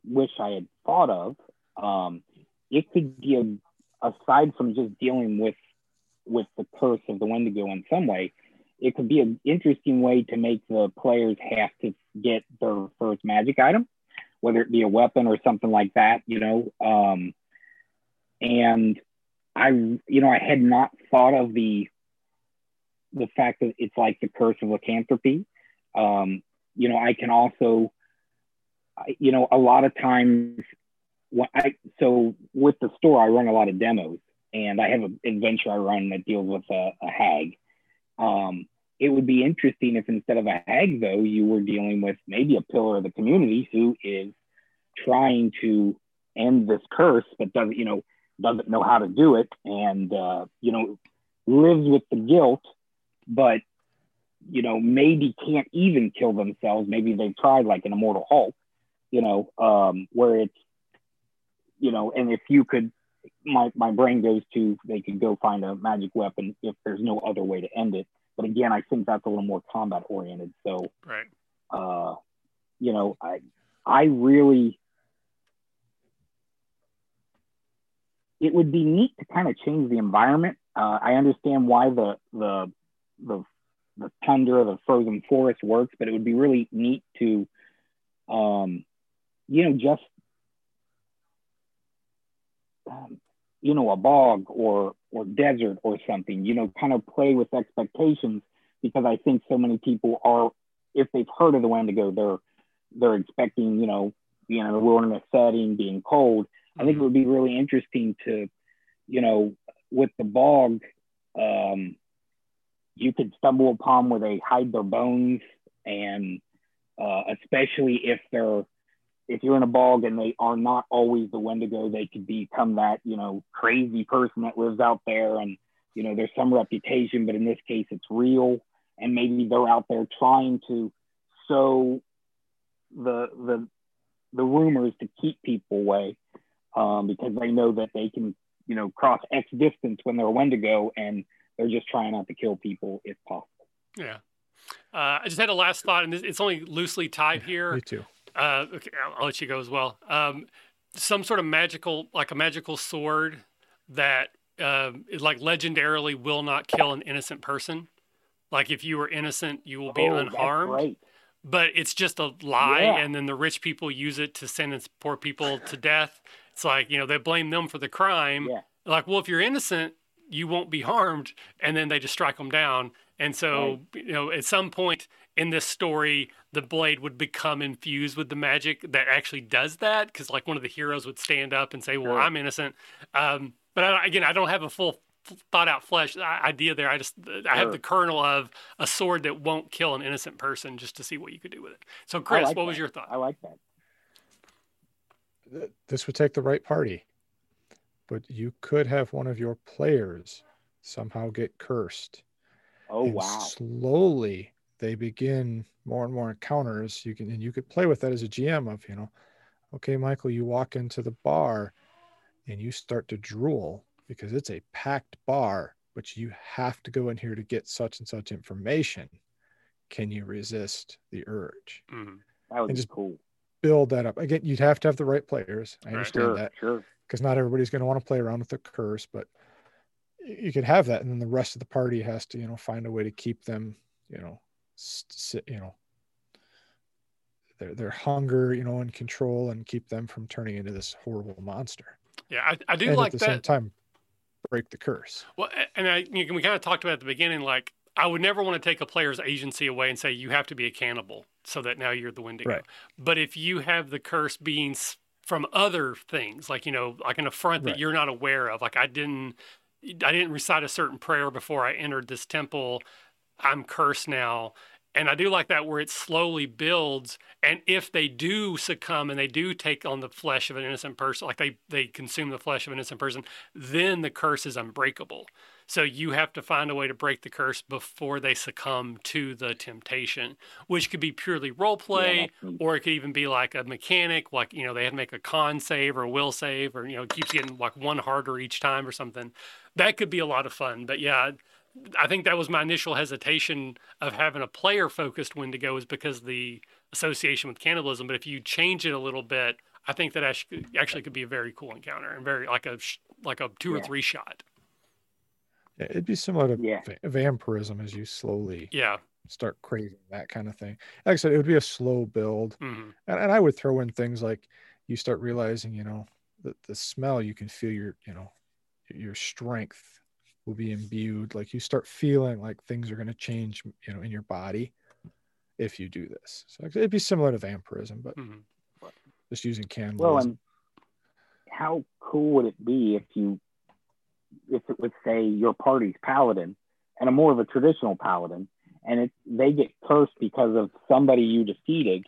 wish I had thought of, um, it could be a, aside from just dealing with with the curse of the Wendigo in some way, it could be an interesting way to make the players have to get their first magic item, whether it be a weapon or something like that, you know. Um, and I, you know, I had not thought of the the fact that it's like the curse of lycanthropy. Um, you know, I can also, you know, a lot of times, what I so with the store, I run a lot of demos, and I have an adventure I run that deals with a, a hag. Um, it would be interesting if instead of a hag, though, you were dealing with maybe a pillar of the community who is trying to end this curse, but doesn't, you know, doesn't know how to do it, and uh, you know, lives with the guilt but you know maybe can't even kill themselves maybe they've tried like an immortal hulk you know um where it's you know and if you could my my brain goes to they could go find a magic weapon if there's no other way to end it. But again i think that's a little more combat oriented. So Right. uh you know i i really it would be neat to kind of change the environment. Uh, i understand why the the the the tundra, the frozen forest works, but it would be really neat to, um, you know, just, um, you know, a bog or or desert or something. You know, kind of play with expectations because I think so many people are, if they've heard of the Wendigo, they're they're expecting, you know, being in a wilderness setting, being cold. I think it would be really interesting to, you know, with the bog. Um, you could stumble upon where they hide their bones and uh, especially if they're if you're in a bog and they are not always the wendigo they could become that you know crazy person that lives out there and you know there's some reputation but in this case it's real and maybe they're out there trying to sow the the the rumors to keep people away um, because they know that they can you know cross x distance when they're a wendigo and they're just trying not to kill people if possible. Yeah. Uh, I just had a last thought, and it's only loosely tied here. Me too. Uh, okay, I'll, I'll let you go as well. Um, some sort of magical, like a magical sword that uh, is like legendarily will not kill an innocent person. Like if you were innocent, you will be Oh, unharmed. right. but it's just a lie, Yeah. and then the rich people use it to sentence poor people to death. It's like you know they blame them for the crime. Yeah. Like, well, if you're innocent, you won't be harmed, and then they just strike them down. And so, you know, at some point in this story, the blade would become infused with the magic that actually does that. Because, like, one of the heroes would stand up and say, "Well, Sure. I'm innocent." Um, but I, again, I don't have a full thought out flesh idea there. I just I have Sure. the kernel of a sword that won't kill an innocent person, just to see what you could do with it. So, Chris, like what was your thought? I like that. This would take the right party, but you could have one of your players somehow get cursed. Oh and wow. slowly they begin more and more encounters you can and you could play with that as a gm of you know okay michael you walk into the bar and you start to drool because it's a packed bar but you have to go in here to get such and such information can you resist the urge Mhm. That would and be just- cool. build that up again you'd have to have the right players i Right. understand Sure, that sure. because not everybody's going to want to play around with the curse, but you could have that, and then the rest of the party has to, you know, find a way to keep them, you know, sit, you know, their their hunger, you know, in control, and keep them from turning into this horrible monster. Yeah, I, I do and like at the that. same time, break the curse. Well, and I, you know, we kind of talked about at the beginning, like I would never want to take a player's agency away and say you have to be a cannibal so that now you're the Wendigo. Right. But if you have the curse being from other things, like you know, like an affront that Right. you're not aware of, like I didn't, I didn't recite a certain prayer before I entered this temple, I'm cursed now. And I do like that where it slowly builds. And if they do succumb and they do take on the flesh of an innocent person, like they, they consume the flesh of an innocent person, then the curse is unbreakable. So you have to find a way to break the curse before they succumb to the temptation, which could be purely role play, Yeah, or it could even be like a mechanic, like you know they have to make a con save or a will save, or you know it keeps getting like one harder each time or something. That could be a lot of fun. But yeah, I think that was my initial hesitation of having a player focused Wendigo is because the association with cannibalism. But if you change it a little bit, I think that actually actually could be a very cool encounter and very like a like a two or three shot. Yeah, It'd be similar to Yeah. va- vampirism as you slowly Yeah. start craving that kind of thing. Like I said, it would be a slow build. hmm and, and I would throw in things like you start realizing, you know, the, the smell, you can feel your, you know, your strength will be imbued. Like you start feeling like things are going to change, you know, in your body if you do this. So it'd be similar to vampirism, but hmm just using candles Well, cannibalism. and how cool would it be if you, if it was say your party's paladin and a more of a traditional paladin, and it, they get cursed because of somebody you defeated,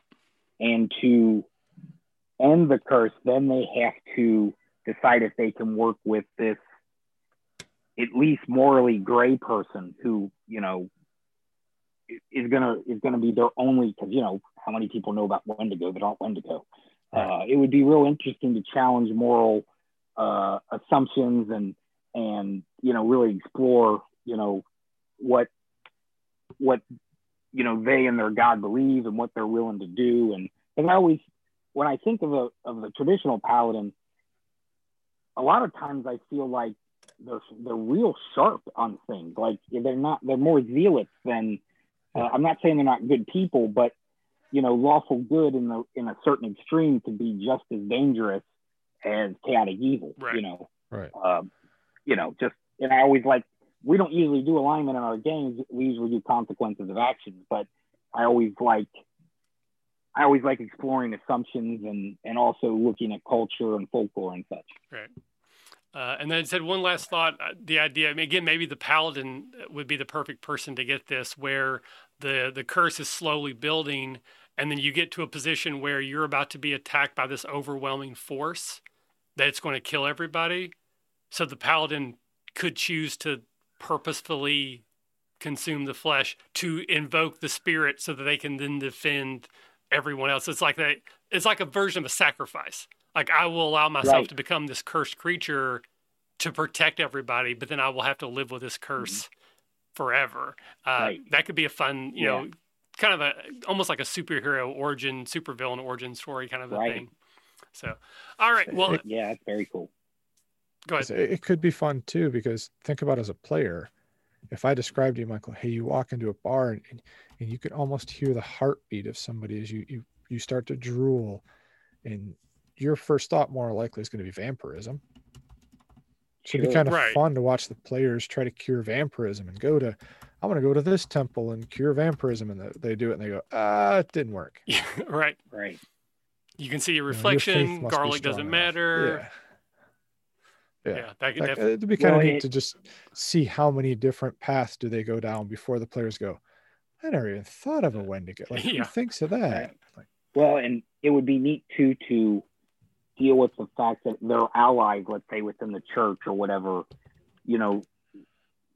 and to end the curse, then they have to decide if they can work with this at least morally gray person who you know is gonna is gonna be their only because you know how many people know about Wendigo but aren't Wendigo. Uh, it would be real interesting to challenge moral uh, assumptions and and you know really explore you know what what you know they and their God believe and what they're willing to do and and I always when I think of a of the traditional paladin, a lot of times I feel like they're they're real sharp on things. Like they're not they're more zealots than uh, I'm not saying they're not good people, but you know, lawful good in the in a certain extreme could be just as dangerous as chaotic evil. Right. You know, right. um, you know, just and I always like we don't usually do alignment in our games. We usually do consequences of actions, but I always like I always like exploring assumptions and and also looking at culture and folklore and such. Right. Uh, and then it said one last thought. uh, The idea, I mean, again, maybe the paladin would be the perfect person to get this, where the the curse is slowly building, and then you get to a position where you're about to be attacked by this overwhelming force that it's going to kill everybody. So the paladin could choose to purposefully consume the flesh to invoke the spirit, so that they can then defend everyone else. It's like that. It's like a version of a sacrifice. Like I will allow myself Right. to become this cursed creature to protect everybody, but then I will have to live with this curse forever. Uh, Mm-hmm. Right. That could be a fun, you Yeah. know, kind of a almost like a superhero origin, supervillain origin story kind of a Right. thing. So, all right. Well, Yeah, that's very cool. go ahead. It it could be fun too because think about as a player, if I describe to you, Michael, hey, you walk into a bar and, and, and you can almost hear the heartbeat of somebody as you, you you start to drool, and your first thought more likely is going to be vampirism. So it'd be kind of Right. fun to watch the players try to cure vampirism and go to, I'm going to go to this temple and cure vampirism, and they do it and they go, ah, it didn't work. Yeah, right. Right. You can see your You know, your reflection. Garlic doesn't enough. matter. Yeah. Yeah, Yeah. that could Like, definitely. it'd be kind Well, of neat it- to just see how many different paths do they go down before the players go. I never even thought of a Wendigo. Like, Yeah. who thinks of that? Right. Like, Well, and it would be neat too to deal with the fact that their allies, let's say within the church or whatever, you know,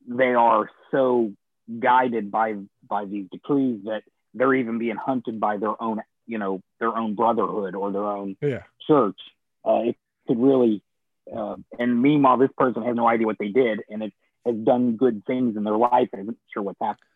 they are so guided by by these decrees that they're even being hunted by their own, you know, their own brotherhood or their own yeah. church. Uh, it could really, uh, and meanwhile, this person has no idea what they did, and it has done good things in their life and isn't sure what's happened.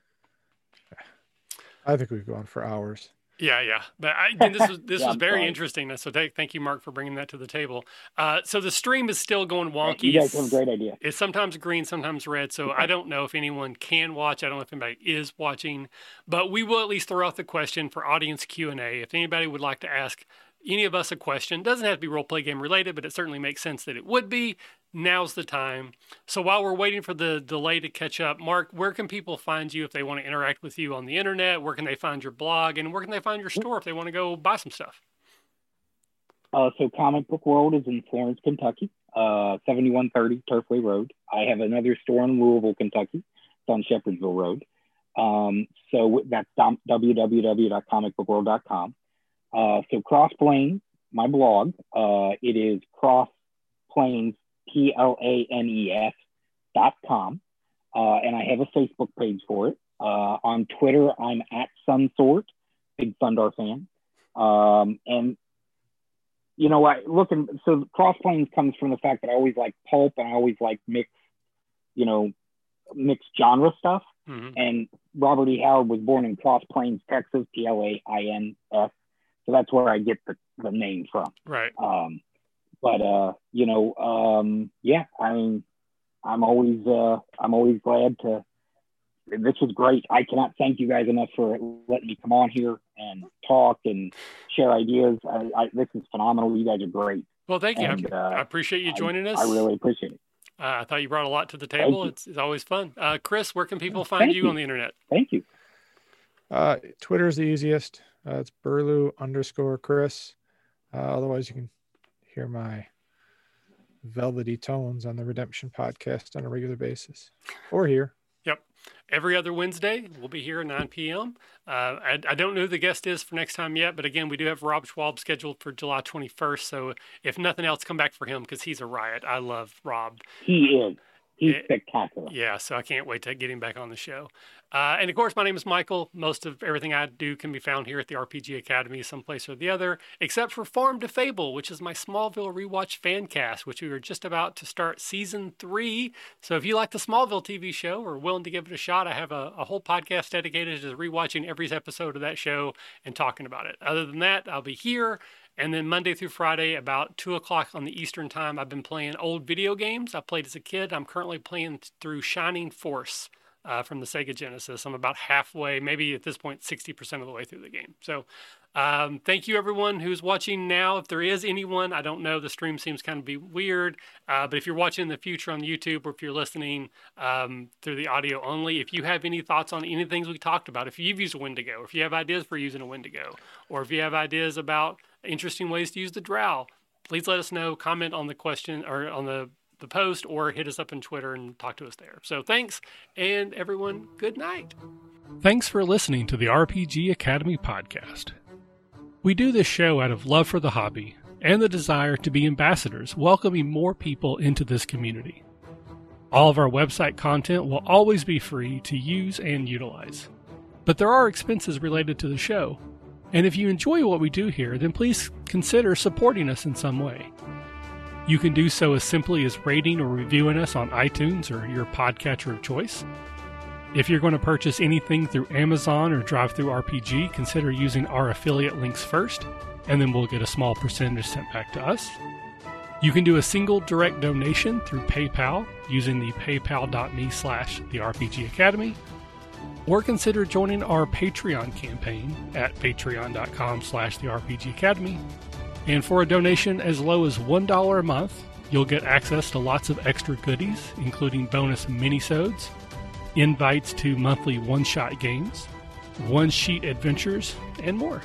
I think we've gone for hours. Yeah, yeah. But I, this was this Yeah, was very interesting. So th- thank you, Mark, for bringing that to the table. Uh, so the stream is still going wonky. You guys have a great idea. It's sometimes green, sometimes red. So I don't know if anyone can watch. I don't know if anybody is watching, but we will at least throw out the question for audience Q and A. If anybody would like to ask any of us a question, doesn't have to be role play game related, but it certainly makes sense that it would be. Now's the time. So while we're waiting for the delay to catch up, Mark, where can people find you if they want to interact with you on the internet? Where can they find your blog, and where can they find your store if they want to go buy some stuff? Uh, so Comic Book World is in Florence, Kentucky, uh, 7130 Turfway Road. I have another store in Louisville, Kentucky. It's on Shepherdsville Road. Um, so that's www.comicbookworld.com. Uh, so Cross Planes, my blog, uh, it is Cross Planes, P L A N E S dot com. Uh, and I have a Facebook page for it. Uh, on Twitter, I'm at Sunsword, big Thundarr fan. Um, and you know, I looking so cross planes comes from the fact that I always like pulp and I always like mix, you know, mixed genre stuff. hmm And Robert E. Howard was born in Cross Plains, Texas, P L A I N S. So that's where I get the, the name from. Right. Um, but uh, you know, um, yeah, I mean, I'm always uh, I'm always glad to. This was great. I cannot thank you guys enough for letting me come on here and talk and share ideas. I, I, this is phenomenal. You guys are great. Well, thank you. I- uh, I appreciate you joining us. I really appreciate it. Uh, I thought you brought a lot to the table. It's, it's always fun. Uh, Chris, where can people find you, you. on the internet? Thank you. Uh, Twitter is the easiest. Uh, it's Burlew underscore Chris. Uh, otherwise, you can hear my velvety tones on the Redemption podcast on a regular basis, or here. Yep. Every other Wednesday, we'll be here at 9 p.m. Uh, I, I don't know who the guest is for next time yet, but again, we do have Rob Schwalb scheduled for July 21st. So if nothing else, come back for him because he's a riot. I love Rob. He is. He's Yeah. spectacular. Yeah, so I can't wait to get him back on the show. Uh, and of course, my name is Michael. Most of everything I do can be found here at the RPG Academy, someplace or the other, except for Farm to Fable, which is my Smallville rewatch fan cast, which we are just about to start season three. So if you like the Smallville TV show or willing to give it a shot, I have a, a whole podcast dedicated to rewatching every episode of that show and talking about it. Other than that, I'll be here and then Monday through Friday, about 2 o'clock on the Eastern Time, I've been playing old video games I played as a kid. I'm currently playing through Shining Force uh, from the Sega Genesis. I'm about halfway, maybe at this point, 60% of the way through the game. So um, thank you, everyone who's watching now. If there is anyone, I don't know, the stream seems kind of be weird. Uh, but if you're watching in the future on YouTube or if you're listening um, through the audio only, if you have any thoughts on any things we talked about, if you've used a Wendigo, if you have ideas for using a Wendigo, or if you have ideas about interesting ways to use the drow, please let us know. Comment on the question or on the, the post or hit us up on Twitter and talk to us there. So thanks, and everyone, good night. Thanks for listening to the RPG Academy podcast. We do this show out of love for the hobby and the desire to be ambassadors, welcoming more people into this community. All of our website content will always be free to use and utilize. But there are expenses related to the show, and if you enjoy what we do here, then please consider supporting us in some way. You can do so as simply as rating or reviewing us on iTunes or your podcatcher of choice. If you're going to purchase anything through Amazon or DriveThruRPG, consider using our affiliate links first, and then we'll get a small percentage sent back to us. You can do a single direct donation through PayPal using the paypal.me slash the RPG Academy, or consider joining our Patreon campaign at patreon.com slash the RPG Academy. And for a donation as low as $1 a month, you'll get access to lots of extra goodies, including bonus minisodes, invites to monthly one-shot games, one-sheet adventures, and more.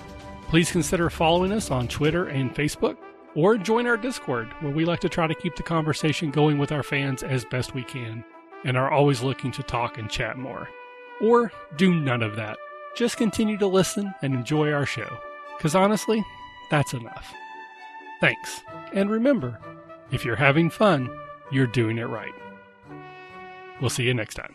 Please consider following us on Twitter and Facebook or join our Discord, where we like to try to keep the conversation going with our fans as best we can and are always looking to talk and chat more. Or do none of that. Just continue to listen and enjoy our show, because honestly, that's enough. Thanks. And remember, if you're having fun, you're doing it right. We'll see you next time.